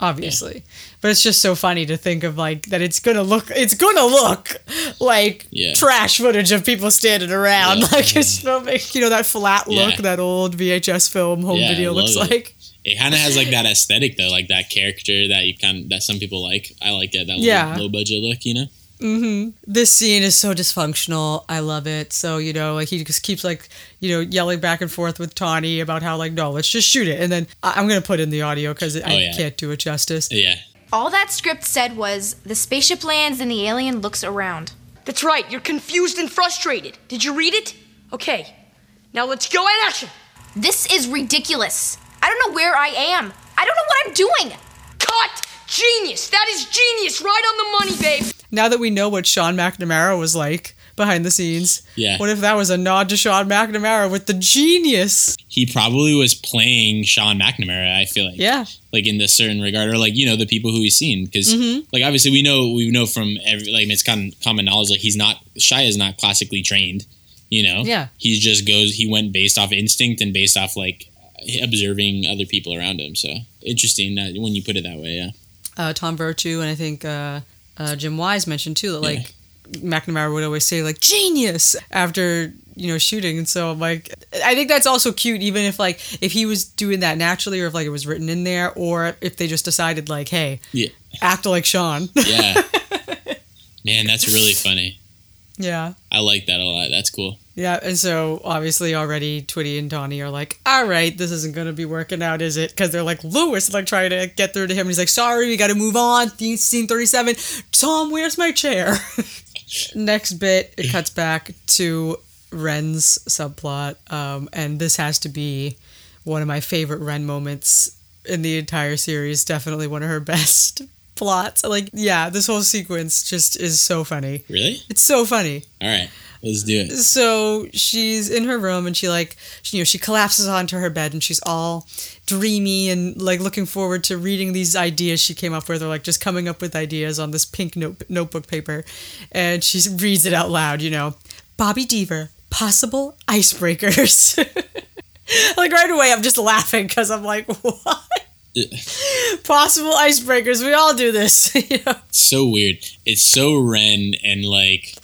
Obviously. But it's just so funny to think of like that it's gonna look it's gonna look like Yeah. trash footage of people standing around Yeah. <laughs> like it's filming you know that flat look Yeah. that old VHS film home Yeah, video looks it. like. It kind of has like that aesthetic though, like that character that you kind that some people like. I like it. That Yeah. low budget look, you know. Hmm This scene is so dysfunctional. I love it. So you know, like he just keeps like you know yelling back and forth with Tawny about how like no, let's just shoot it. And then I- I'm gonna put in the audio because I Oh, yeah. can't do it justice. Yeah. All that script said was the spaceship lands and the alien looks around. That's right. You're confused and frustrated. Did you read it? Okay. Now let's go in action. This is ridiculous. I don't know where I am. I don't know what I'm doing. Cut! Genius! That is genius! Right on the money, babe! Now that we know what Sean McNamara was like behind the scenes, Yeah. what if that was a nod to Sean McNamara with the genius? He probably was playing Sean McNamara. I feel like. Yeah. Like in this certain regard, or like you know the people who he's seen, because Mhm. like obviously we know we know from every like it's common common knowledge like he's not Shia is not classically trained, you know. Yeah. He just goes. He went based off instinct and based off like observing other people around him. So interesting that when you put it that way, yeah. Uh, Tom Virtue and I think uh, uh, Jim Wise mentioned too that like McNamara would always say like genius after you know shooting, and so like I think that's also cute, even if like if he was doing that naturally or if like it was written in there, or if they just decided like hey Yeah. act like Sean. Yeah. <laughs> Man, that's really funny. Yeah. I like that a lot. That's cool. Yeah, and so obviously already Twitty and Donnie are like, all right, this isn't going to be working out, is it? Because they're like, Louis, like trying to get through to him. And he's like, sorry, we got to move on. Scene 37. Tom, where's my chair? <laughs> Next bit, it <laughs> cuts back to Ren's subplot. Um, and this has to be one of my favorite Ren moments in the entire series. Definitely one of her <laughs> best plots. Like, yeah, this whole sequence just is so funny. Really? It's so funny. All right. Let's do it. So she's in her room and she like you know she collapses onto her bed and she's all dreamy and like looking forward to reading these ideas she came up with or like just coming up with ideas on this pink note, notebook paper and she reads it out loud you know Bobby Deaver possible icebreakers <laughs> like right away I'm just laughing because I'm like <laughs> what <laughs> possible icebreakers we all do this <laughs> you know? so weird. It's so Ren and like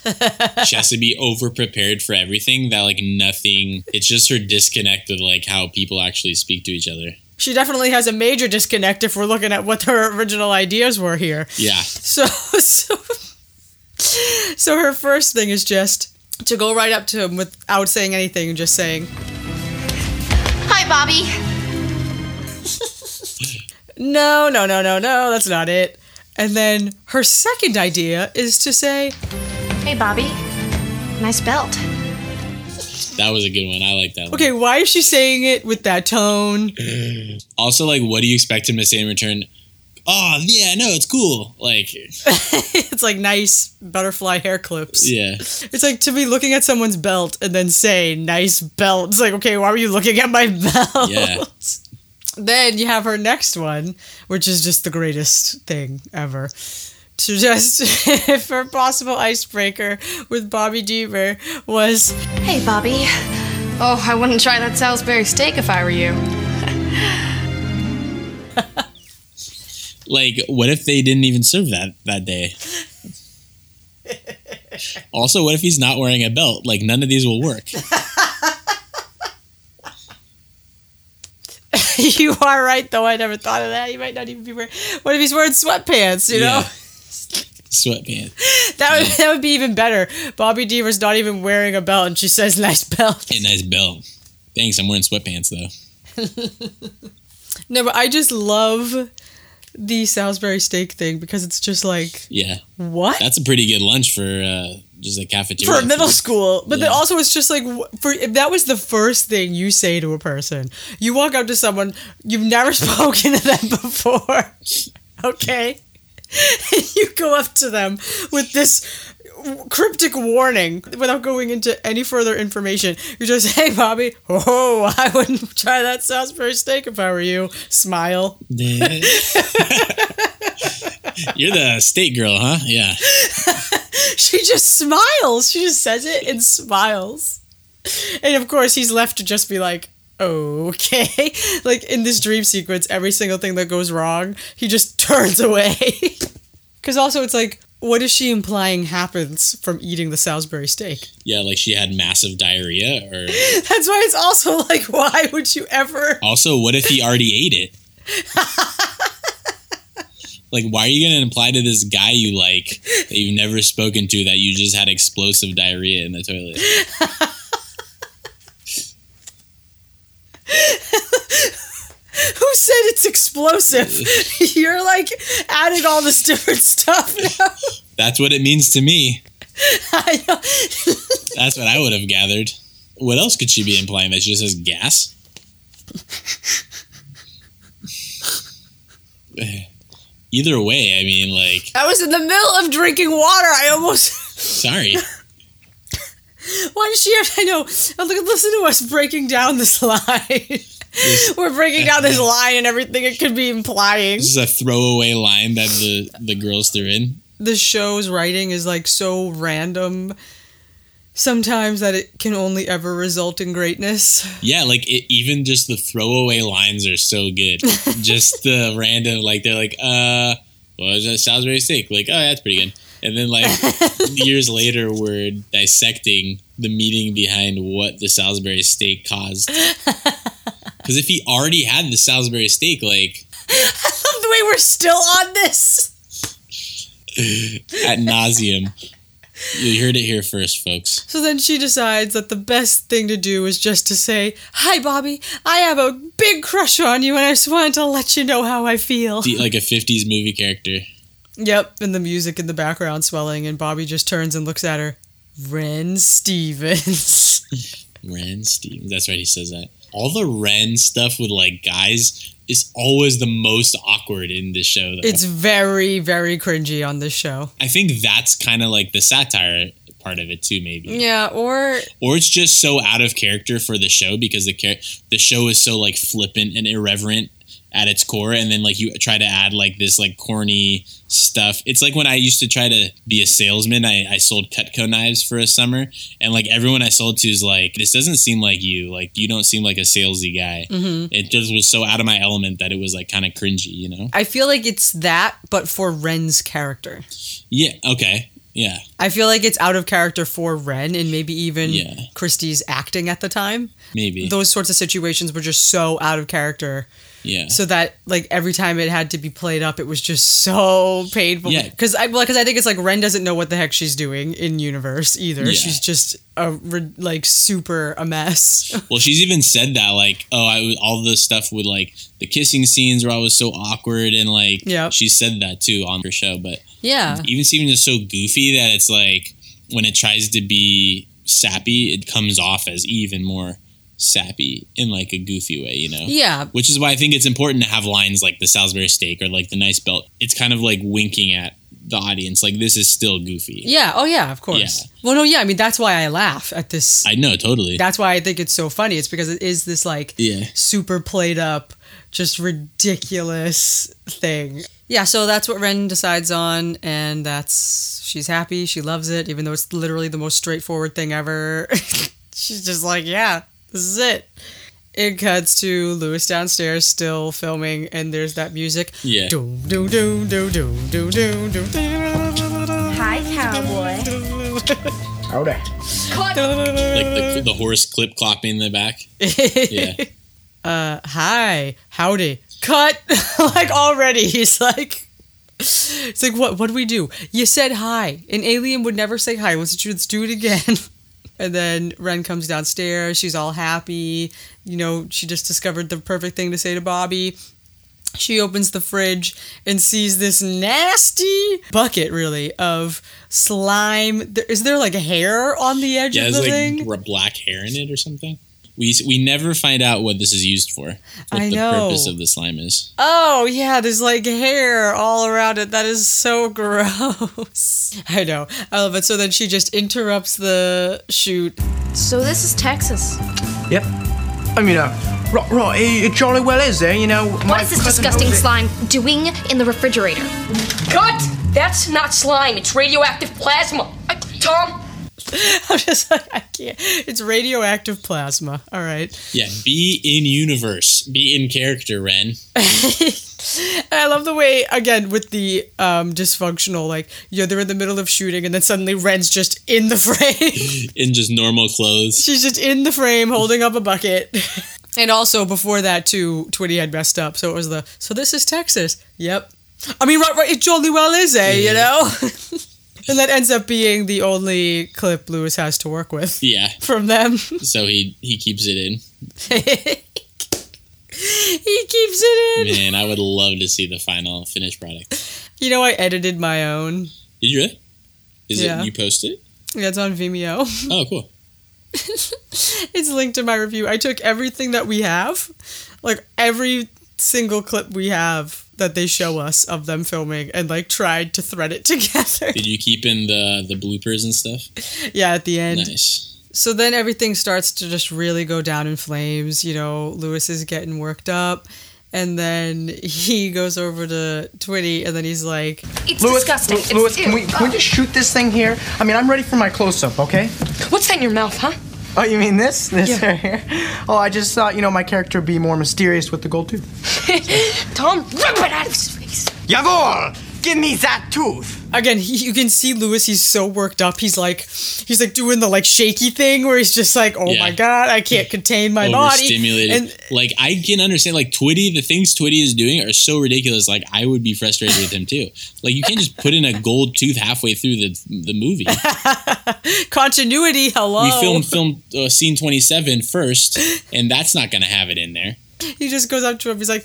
she has to be over prepared for everything that like nothing. It's just her disconnect with like how people actually speak to each other. she definitely has a major disconnect if we're looking at what her original ideas were here Yeah. So, <laughs> so, so her first thing is just to go right up to him without saying anything just saying, Hi, Bobby. No, no, no, no, no, that's not it. And then her second idea is to say, Hey, Bobby. Nice belt. That was a good one. I like that one. okay, why is she saying it with that tone? <sighs> Also, like, what do you expect him to say in return? Oh, yeah, no, it's cool. Like, <laughs> it's like nice butterfly hair clips. yeah. It's like to be looking at someone's belt and then say, nice belt. It's like, okay, why were you looking at my <laughs> belt? Yeah. Then you have her next one, which is just the greatest thing ever. To just, <laughs> if her possible icebreaker with Bobby Deaver was, Hey, Bobby. Oh, I wouldn't try that Salisbury steak if I were you. Like, what if they didn't even serve that that day? <laughs> Also, what if he's not wearing a belt? Like, none of these will work. <laughs> <laughs> you are right though, I never thought of that. He might not even be wearing, what if he's wearing sweatpants, you know? Yeah. <laughs> Sweatpants. That would, that would be even better. Bobby Deaver's not even wearing a belt and she says, nice belt. A nice belt. Thanks, I'm wearing sweatpants, though. <laughs> No, but I just love the Salisbury steak thing because it's just like, Yeah. what? That's a pretty good lunch for uh, just a cafeteria. for middle school. But then also, it's just like for if that was the first thing you say to a person, you walk up to someone you've never <laughs> spoken to them before, <laughs> okay, and <laughs> you go up to them with this cryptic warning without going into any further information. You're just, hey, Bobby, oh, I wouldn't try that Salisbury steak if I were you. Smile. You're the state girl, huh? Yeah. <laughs> she just smiles. She just says it and smiles. And of course, he's left to just be like, okay. <laughs> like in this dream sequence, every single thing that goes wrong, he just <laughs> turns away. Because also, it's like, what is she implying happens from eating the Salisbury steak? Yeah, like she had massive diarrhea, or That's why it's also like, why would you ever? also, what if he already ate it? Like, why are you going to imply to this guy you like that you've never spoken to that you just had explosive diarrhea in the toilet? <laughs> Who said it's explosive? <laughs> You're like adding all this different stuff now. <laughs> That's what it means to me. That's what I would have gathered. What else could she be implying? That she just has gas? Either way, I mean, like, I was in the middle of drinking water. I almost. sorry. Why does she have? I know. Look, listen to us breaking down this line. <laughs> We're breaking down this <laughs> line and everything it could be implying. This is a throwaway line that the, the girls threw in. The show's writing is like so random sometimes that it can only ever result in greatness. <laughs> Yeah, like it, even just the throwaway lines are so good. <laughs> just the random, like they're like, uh, what was that Salisbury steak? Like, oh, that's pretty good. And then like <laughs> years later, we're dissecting the meaning behind what the Salisbury steak caused. Because if he already had the Salisbury steak, like I love the way we're still on this. at nauseum, You heard it here first, folks. So then she decides that the best thing to do is just to say, Hi, Bobby. I have a big crush on you, and I just wanted to let you know how I feel. The- Like a 50s movie character. Yep, and the music in the background swelling, and Bobby just turns and looks at her. Ren Stevens. <laughs> Ren Stevens. That's right, he says that. All the Ren stuff with like guys is always the most awkward in this show. Though. it's very, very cringy on this show. I think that's kind of like the satire part of it too, maybe. Yeah, or Or it's just so out of character for the show because the char- the show is so like flippant and irreverent at its core, and then like you try to add like this like corny stuff. It's like when I used to try to be a salesman. I, I sold Cutco knives for a summer, and like everyone I sold to is like, "This doesn't seem like you. Like you don't seem like a salesy guy." Mhm. It just was so out of my element that it was like kind of cringy, you know? I feel like it's that, but for Ren's character. Yeah. Okay. Yeah. I feel like it's out of character for Ren and maybe even Yeah. Christy's acting at the time. Maybe. Those sorts of situations were just so out of character. Yeah. So that like every time it had to be played up, it was just so painful. Yeah. Because I because I think it's like Ren doesn't know what the heck she's doing in universe either. Yeah. She's just a like super a mess. <laughs> Well, she's even said that, like, oh, I all the stuff with like the kissing scenes were always so awkward, and like, yeah she said that too on her show. But yeah. even Steven is so goofy that it's like when it tries to be sappy, it comes off as even more sappy in like a goofy way, you know? Yeah. Which is why I think it's important to have lines like the Salisbury steak or like the nice belt. It's kind of like winking at the audience, like this is still goofy. Yeah. Oh yeah. Of course. yeah. Well, no. Yeah. I mean, that's why I laugh at this. I know, totally. That's why I think it's so funny. It's because it is this like Yeah. super played up, just ridiculous thing. Yeah, so that's what Ren decides on, and that's she's happy. She loves it, even though it's literally the most straightforward thing ever. <laughs> she's just like, yeah, this is it. It cuts to Louis downstairs still filming, and there's that music. Yeah. Doom, doom, doom, doom, doom, doom, doom, doom. Hi, cowboy. Howdy. Cut. Like the, the horse clip clopping in the back. <laughs> Yeah. uh, hi, howdy, cut. <laughs> like already, he's like, it's like, what? What do we do? You said hi. An alien would never say hi. Let's, let's do it again. <laughs> And then Ren comes downstairs. She's all happy. You know, she just discovered the perfect thing to say to Bobby. She opens the fridge and sees this nasty bucket, really, of slime. There, is there like hair on the edge Yeah, of the like thing? r- black hair in it or something. We we never find out what this is used for. What I the purpose of the slime is. Oh yeah, there's like hair all around it. That is so <laughs> gross. I know. I love it. So then she just interrupts the shoot. So this is Texas. Yep. I mean, uh, right, right, it, it jolly well is there, you know. What is this disgusting slime doing in the refrigerator? Cut! That's not slime, it's radioactive plasma. Uh, Tom, <laughs> I'm just like I can't. It's radioactive plasma. All right. Yeah, be in universe, be in character, Ren. <laughs> I love the way again with the um dysfunctional like you know they're in the middle of shooting and then suddenly Ren's just in the <laughs> frame. in just normal clothes. She's just in the frame holding up a bucket. And also before that too, Twitty had messed up. So it was the so this is Texas. Yep. I mean right right it jolly well is, eh, you know? <laughs> and that ends up being the only clip Louis has to work with Yeah. <laughs> from them. So he he keeps it in. <laughs> he keeps it in. Man, I would love to see the final finished product. You know I edited my own. Did you really? Is Yeah. it you posted? it? Yeah, it's on Vimeo. Oh, cool. it's linked in my review. I took everything that we have, like every single clip we have that they show us of them filming, and like tried to thread it <laughs> together. Did you keep in the the bloopers and stuff? yeah, at the end. Nice. So then everything starts to just really go down in flames. You know, Louis is getting worked up. And then he goes over to Twitty, and then he's like, It's Louis, disgusting. Louis, It's Louis, can we, can we just shoot this thing here? I mean, I'm ready for my close-up, okay? what's that in your mouth, huh? Oh, you mean this? This right here? Oh, I just thought, you know, my character would be more mysterious with the gold tooth. <laughs> Tom, rip it out of his face. Jawohl! Give me that tooth. Again, he, you can see Louis. He's so worked up. He's like, he's like doing the like shaky thing where he's just like, oh Yeah. my god, I can't contain my body. overstimulated. And like I can understand, like Twitty, the things Twitty is doing are so ridiculous. Like I would be frustrated with him too. Like you can't just put in a gold tooth halfway through the the movie. <laughs> continuity. Hello. We filmed film uh, scene 27 first, and that's not gonna have it in there. He just goes up to him. He's like,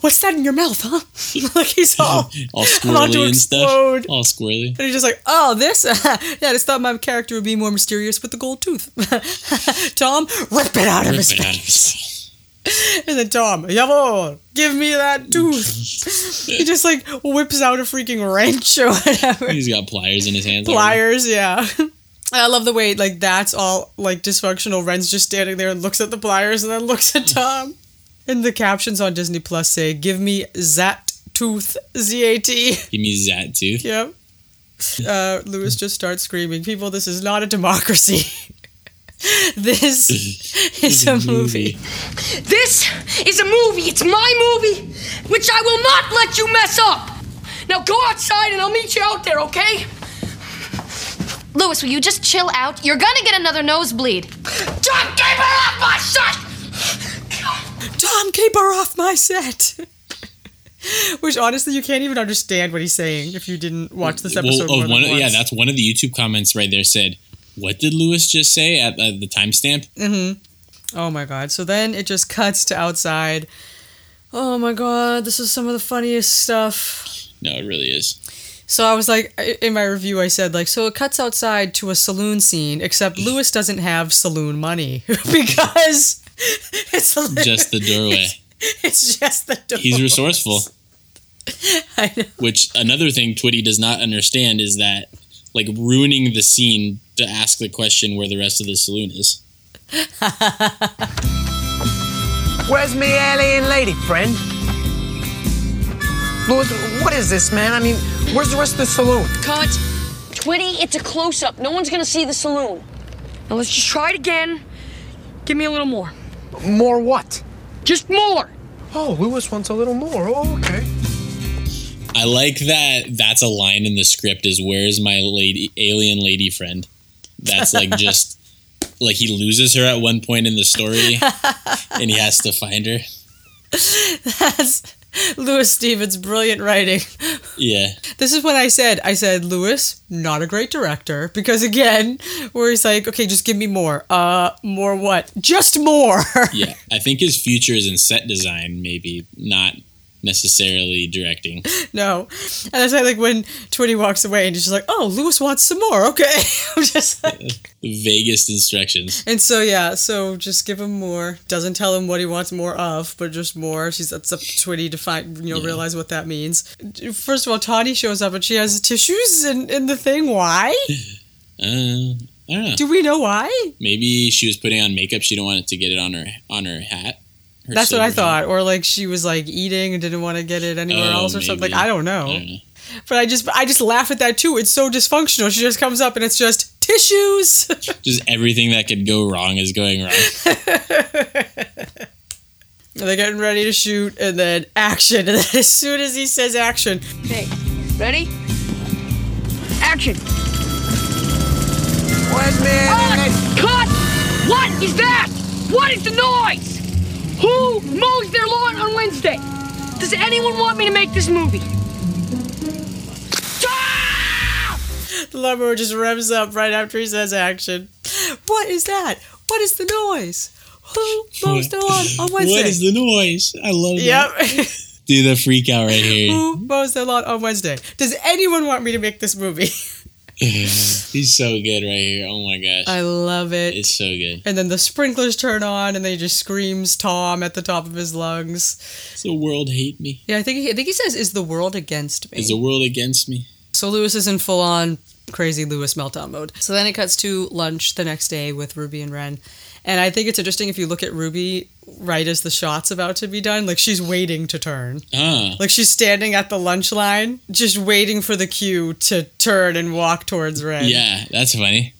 "What's that in your mouth, huh?" <laughs> <laughs> like he's all All <laughs> squirrely and stuff. All squirrely. And he's just like, "Oh, this? yeah, I just thought my character would be more mysterious with the gold tooth." Tom, rip it out of his face. And then Tom, Jawohl, give me that tooth. he just like whips out a freaking wrench or whatever. He's got pliers in his hands. Pliers, yeah. I love the way like that's all like dysfunctional. Ren's just standing there and looks at the pliers and then looks at Tom. And the captions on Disney Plus say, "Give me Zat tooth, Z A T." Give me that tooth. Yep. Uh, Louis just starts screaming, "People, this is not a democracy. <laughs> this is a movie." This is a movie. It's my movie, which I will not let you mess up. Now go outside and I'll meet you out there, okay? Louis, will you just chill out? You're gonna get another nosebleed. John, keep her off my set! Tom, keep her off my set. Which honestly, you can't even understand what he's saying if you didn't watch this episode. Well, than one, yeah, that's one of the YouTube comments right there said, "What did Louis just say at uh, the timestamp?" Mm-hmm. Oh my god. So then it just cuts to outside. Oh my god, this is some of the funniest stuff. No, it really is. So I was like, in my review, I said, like, so it cuts outside to a saloon scene, except <laughs> Louis doesn't have saloon money <laughs> because <laughs> it's Just the doorway. It's just the door. He's resourceful. <laughs> I know. Which another thing Twitty does not understand is that like ruining the scene to ask the question where the rest of the saloon is. <laughs> Where's me alien lady friend? Louis, what is this, man? I mean, where's the rest of the saloon? Cut. Twitty, it's a close up. No one's gonna see the saloon. Now let's just try it again. Give me a little more. More what? Just more. Oh, Louis wants a little more. Oh, okay. I like that that's a line in the script is where's my lady alien lady friend? That's like <laughs> just like he loses her at one point in the story <laughs> and he has to find her. That's <laughs> Louis Stevens' brilliant writing. Yeah. <laughs> This is what I said. I said, Louis, not a great director. Because again, where he's like, okay, just give me more. Uh, more what? Just more. <laughs> Yeah. I think his future is in set design, maybe, not necessarily directing. <laughs> no. And that's why, like, when Twitty walks away and she's like, oh, Louis wants some more. <laughs> Okay. <laughs> I'm just like, Vaguest instructions. and so, yeah, so just give him more. Doesn't tell him what he wants more of, but just more. She's, that's up to Twitty to find, you know, Yeah. realize what that means. First of all, Tawny shows up and she has tissues in, in the thing. Why? Uh, I don't know. Do we know why? Maybe she was putting on makeup. She didn't want it to get it on her on her hat. Her That's what I thought. Or like she was like eating and didn't want to get it anywhere Oh, else or something. maybe. I don't know. I. But I just I just laugh at that too. It's so dysfunctional. She just comes up and it's just tissues. <laughs> Just everything that could go wrong is going wrong. And <laughs> They're getting ready to shoot and then action. <laughs> And then as soon as he says action, Okay, ready? Action. Where's me alien? Cut! What is that? What is the noise? Who mows their lawn on Wednesday? Does anyone want me to make this movie? the lawnmower just revs up right after he says action. What is that? What is the noise? Who mows their lawn on Wednesday? <laughs> What is the noise? I love that. Yep. <laughs> Do the freak out right here. Who mows their lawn on Wednesday? Does anyone want me to make this movie? <laughs> He's so good right here. Oh my gosh. I love it. It's so good. And then the sprinklers turn on, and then he just screams Tom at the top of his lungs. Does the world hate me? Yeah, I think he, I think he says, "Is the world against me?" Is the world against me? so Louis is in full on crazy Louis meltdown mode. So then it cuts to lunch the next day with Ruby and Ren, and I think it's interesting if you look at Ruby right as the shot's about to be done, like she's waiting to turn. Ah. Like she's standing at the lunch line, just waiting for the cue to turn and walk towards Ren. Yeah, that's funny.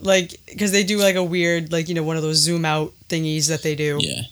Like, because they do like a weird, like, you know, one of those zoom out thingies that they do. Yeah.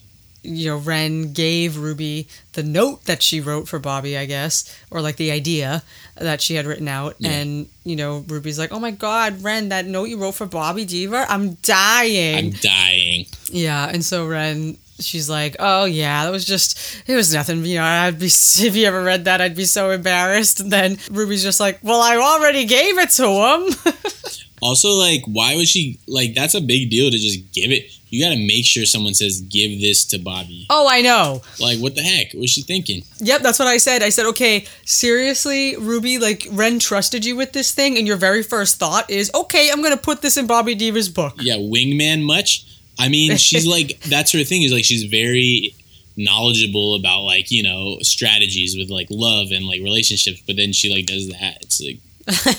You know, Ren gave Ruby the note that she wrote for Bobby, I guess, or like the idea that she had written out. Yeah. And, you know, Ruby's like, oh my God, Ren, that note you wrote for Bobby Deaver, I'm dying. I'm dying. Yeah, and so Ren, she's like, "Oh yeah, that was just, it was nothing. You know, I'd be <laughs> if you ever read that, I'd be so embarrassed." And then Ruby's just like, "Well, I already gave it to him." <laughs> Also, like, why would she like? That's a big deal to just give it. You got to make sure someone says, "Give this to Bobby." oh, I know. Like, what the heck? Was she thinking? Yep, that's what I said. I said, "Okay, seriously, Ruby, like Ren trusted you with this thing, and your very first thought is, okay, I'm gonna put this in Bobby Deaver's book." Yeah, wingman much. I mean, she's <laughs> like that's her thing. Is like she's very knowledgeable about like you know strategies with like love and like relationships, but then she like does that. It's like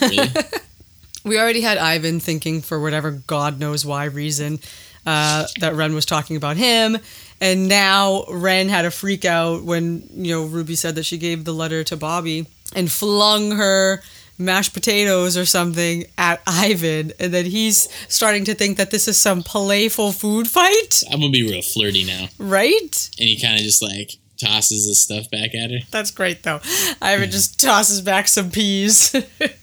really? <laughs> We already had Ivan thinking for whatever God knows why reason uh, that Ren was talking about him. And now Ren had a freak out when, you know, Ruby said that she gave the letter to Bobby and flung her mashed potatoes or something at Ivan. And then he's starting to think that this is some playful food fight, I'm gonna be real flirty now, right? and he kind of just like tosses the stuff back at her. That's great though. Ivan just tosses back some peas. <laughs>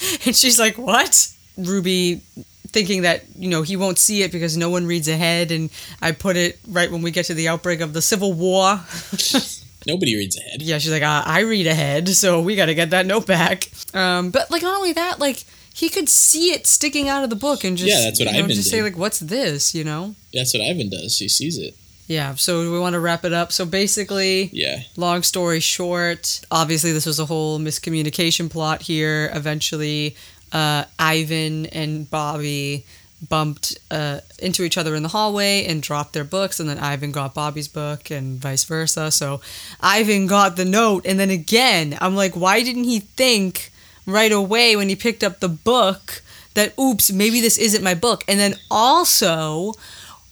<laughs> and she's like, What? Ruby thinking that, you know, he won't see it because no one reads ahead and I put it right when we get to the outbreak of the Civil War. <laughs> Nobody reads ahead. yeah, she's like, uh, I read ahead, so we gotta get that note back. Um, but like not only that, like he could see it sticking out of the book and just Yeah, that's what you know, Ivan just say like, What's this? you know? That's what Ivan does. He sees it. Yeah, so we want to wrap it up. So basically, Yeah. long story short, obviously this was a whole miscommunication plot here. Eventually, uh, Ivan and Bobby bumped uh, into each other in the hallway and dropped their books, and then Ivan got Bobby's book, and vice versa. So Ivan got the note, and then again, I'm like, why didn't he think right away when he picked up the book that, oops, maybe this isn't my book? And then also,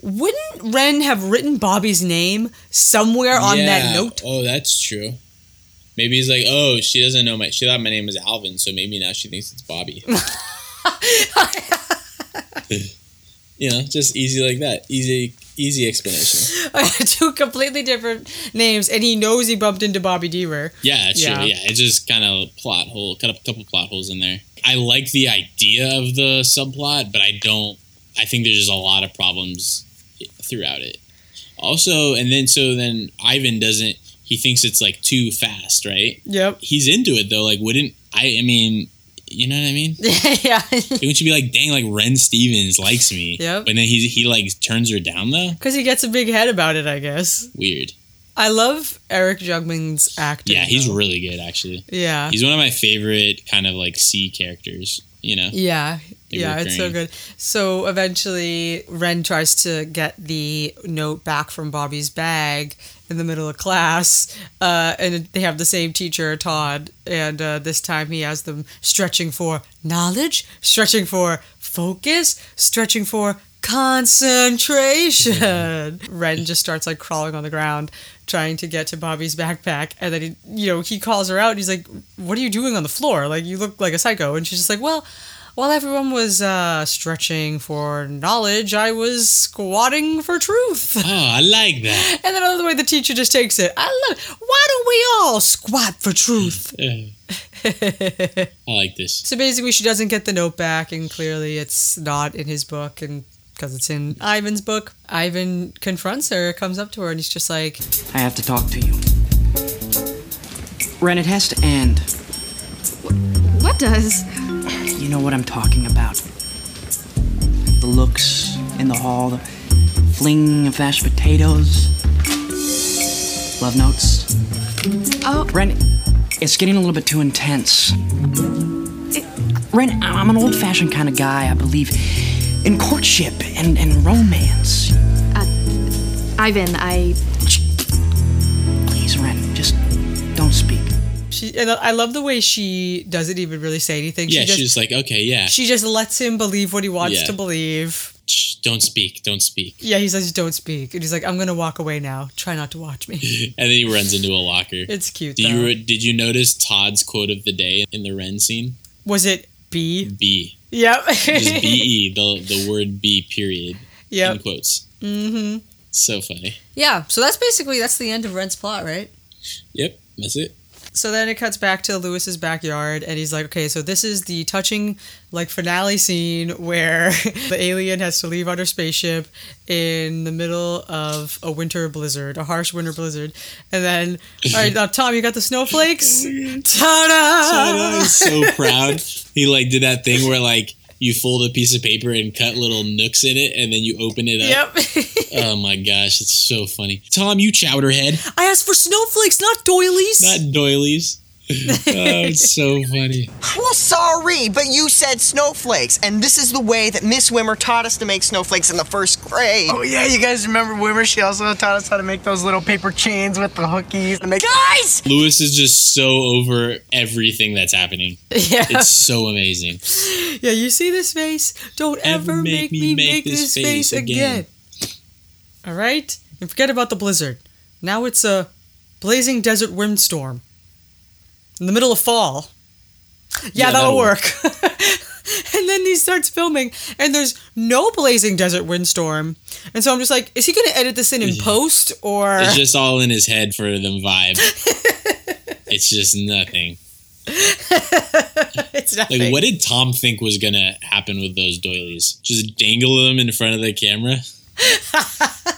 wouldn't Ren have written Bobby's name somewhere on that note? Oh, that's true. Maybe he's like, oh, she doesn't know my. She thought my name was Alvin, so maybe now she thinks it's Bobby. <laughs> <laughs> you know, just easy like that. Easy, easy explanation. <laughs> Two completely different names, and he knows he bumped into Bobby Deaver. Yeah, that's Yeah. true. Yeah, it's just kind of plot hole, cut up a couple plot holes in there. I like the idea of the subplot, but I don't. I think there's just a lot of problems throughout it. Also, and then so then Ivan doesn't. He thinks it's like too fast, right? Yep. He's into it though. Like, wouldn't I? I mean, you know what I mean? <laughs> yeah. Wouldn't you be like, dang, like Ren Stevens likes me? Yep. But then he he like turns her down though. Because he gets a big head about it, I guess. Weird. I love Eric Jugman's acting. Yeah, he's though. really good actually. Yeah. He's one of my favorite kind of like C characters. You know. Yeah. They yeah, it's so good. So eventually, Ren tries to get the note back from Bobby's bag in the middle of class, uh, and they have the same teacher, Todd. And uh, this time, he has them stretching for knowledge, stretching for focus, stretching for concentration. Ren just starts like crawling on the ground, trying to get to Bobby's backpack, and then he, you know, he calls her out. And he's like, "What are you doing on the floor? Like, you look like a psycho." And she's just like, "Well." While everyone was uh, stretching for knowledge, I was squatting for truth. <laughs> Oh, I like that. And then another way the teacher just takes it. I love. it. Why don't we all squat for truth? <laughs> I like this. So basically, she doesn't get the note back, and clearly it's not in his book, and because it's in Ivan's book, Ivan confronts her, comes up to her, and he's just like, I have to talk to you. Ren, it has to end. What does? You know what I'm talking about. The looks in the hall, the fling of mashed potatoes, love notes. Oh, Ren, it's getting a little bit too intense. Ren, I'm an old fashioned kind of guy, I believe in courtship and, and romance. Uh, Ivan, I. Please, Ren, just don't speak. She. And I love the way she doesn't even really say anything. Yeah, she just, she's like, okay, yeah. she just lets him believe what he wants Yeah. to believe. Shh, don't speak, don't speak. Yeah, he says, "Don't speak," and he's like, "I'm gonna walk away now. Try not to watch me." <laughs> And then he runs into a locker. It's cute. Did though. you did you notice Todd's quote of the day in the Ren scene? Was it B? B. Yep. Just B E <laughs> the the word B period. Yeah. In quotes. Mm-hmm. So funny. Yeah, so that's basically that's the end of Ren's plot, right? Yep, that's it. So then it cuts back to Louis's backyard, and he's like, "Okay, so this is the touching, like finale scene where <laughs> the alien has to leave on her spaceship in the middle of a winter blizzard, a harsh winter blizzard, and then, all right, now Tom, you got the snowflakes. <laughs> Ta-da! He's so proud. He like did that thing where like you fold a piece of paper and cut little nooks in it, and then you open it up. Yep. <laughs> oh my gosh, it's so funny. Tom, you chowderhead, I asked for snowflakes, not doilies. not doilies. Oh, it's so funny. <laughs> Well, sorry, but you said snowflakes, and this is the way that Miss Wimmer taught us to make snowflakes in the first grade. Oh yeah, you guys remember Wimmer? She also taught us how to make those little paper chains with the hookies. And make Guys! Louis is just so over everything that's happening. <laughs> yeah. It's so amazing. Yeah, you see this face? Don't ever, make, me make, this face again. All right? And forget about the blizzard. Now it's a blazing desert windstorm. In the middle of fall. Yeah, Yeah, that'll, that'll work. <laughs> and then he starts filming, and there's no blazing desert windstorm. And so I'm just like, is he going to edit this in in post? Or. It's just all in his head for them vibe. <laughs> it's just nothing. it's nothing. Like, what did Tom think was gonna happen with those doilies? Just dangle them in front of the camera? <laughs>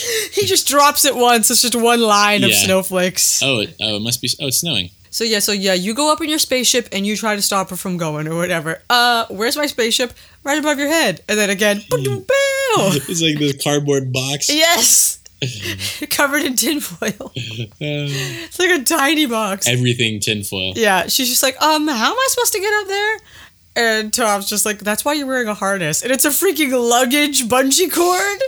<laughs> he just drops it once. It's just one line of Yeah. snowflakes. Oh, it, oh, it must be. Oh, it's snowing. So yeah, so yeah, you go up in your spaceship and you try to stop her from going or whatever. Uh, where's my spaceship? Right above your head. And then again, bow. <laughs> It's like this cardboard box. yes, <laughs> covered in tinfoil. It's like a tiny box. Everything tinfoil. Yeah, she's just like, um, how am I supposed to get up there? And Tom's just like, that's why you're wearing a harness, and it's a freaking luggage bungee cord.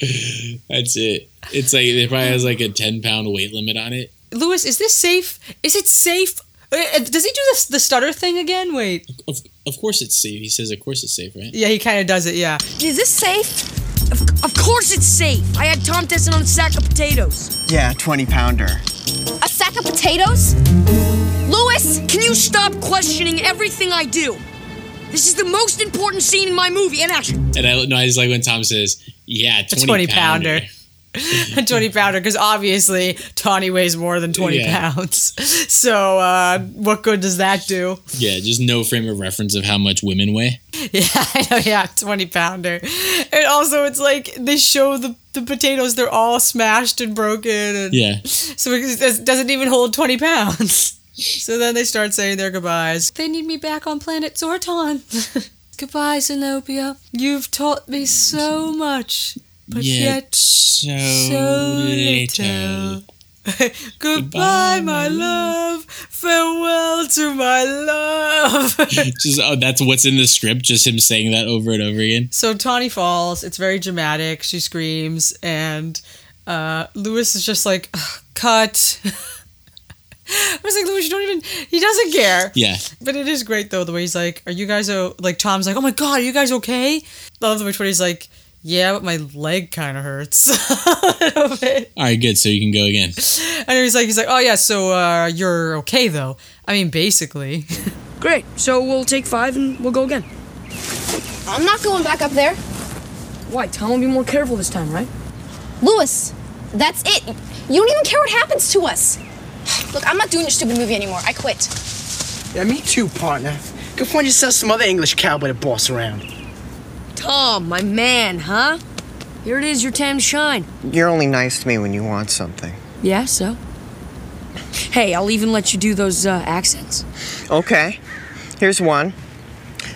<laughs> That's it. It's like it probably has like a ten pound weight limit on it. Louis, is this safe? Is it safe? Uh, uh, Does he do this the stutter thing again? Wait. Of, of course it's safe. He says, of course it's safe, right? Yeah, he kind of does it. Yeah. Is this safe? Of, of course it's safe. I had Tom testing on a sack of potatoes. Yeah, 20 pounder. A sack of potatoes? Louis, can you stop questioning everything I do? This is the most important scene in my movie. And action. And I no, I just like when Tom says, "Yeah, A 20, 20 pounder." pounder. <laughs> a 20 pounder because obviously Tawny weighs more than 20 Yeah. pounds. <laughs> So, uh, what good does that do? Yeah, just no frame of reference of how much women weigh. <laughs> Yeah, I know. Yeah, 20 pounder. And also, it's like they show the, the potatoes, they're all smashed and broken. And Yeah. So it doesn't even hold 20 pounds. So then they start saying their goodbyes. They need me back on planet Zorton. <laughs> Goodbye, Zenobia. You've taught me so much, but yet, so, so little. <laughs> Goodbye, my love. Farewell to my love. <laughs> just oh, that's what's in the script. Just him saying that over and over again. so Tawny falls. It's very dramatic. She screams, and uh, Louis is just like, cut. <laughs> I was like, Louis, you don't even. He doesn't care. Yeah, But it is great though the way he's like, "Are you guys o-? like?" Tom's like, "Oh my god, are you guys okay?" I love the way he's like, "Yeah, but my leg kind of hurts <laughs> a little bit." all right, good. So you can go again. And he's like, "He's like, oh yeah, so uh, you're okay though? I mean, basically." <laughs> Great. So we'll take five and we'll go again. I'm not going back up there. Why? Tom will be more careful this time, right? Louis, that's it. You don't even care what happens to us. Look, I'm not doing your stupid movie anymore. I quit. Yeah, me too, partner. Go find yourself some other English cowboy to boss around. Tom, my man, huh? Here it is, your time to shine. You're only nice to me when you want something. Yeah, so? Hey, I'll even let you do those uh, accents. Okay, here's one.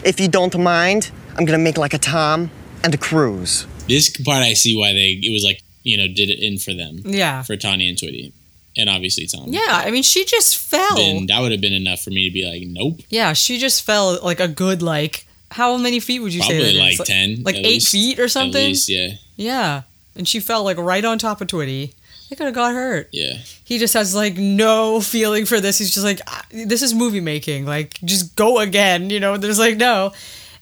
If you don't mind, I'm gonna make like a Tom and a Cruise. This part I see why they it was like you know did it in for them. Yeah. for Tawny and Twitty, and obviously Tom. yeah, I mean, she just fell. Then that would have been enough for me to be like, nope. Yeah, she just fell like a good like. How many feet would you say Probably like is? 10, like eight least. feet or something. Least, yeah, Yeah, and she fell like right on top of Twitty. They could have got hurt. yeah. He just has like no feeling for this. He's just like, "Ah, this is movie making. Like, just go again. You know, there's like no.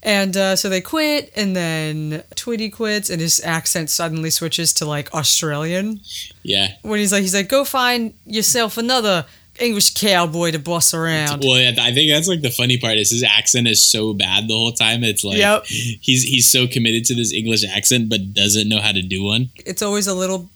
And uh, so they quit, and then Twitty quits, and his accent suddenly switches to like Australian. Yeah, When he's like, he's like, go find yourself another English cowboy to boss around. Well, yeah, I think that's like the funny part is his accent is so bad the whole time. It's like Yep. he's he's so committed to this English accent, but doesn't know how to do one. It's always a little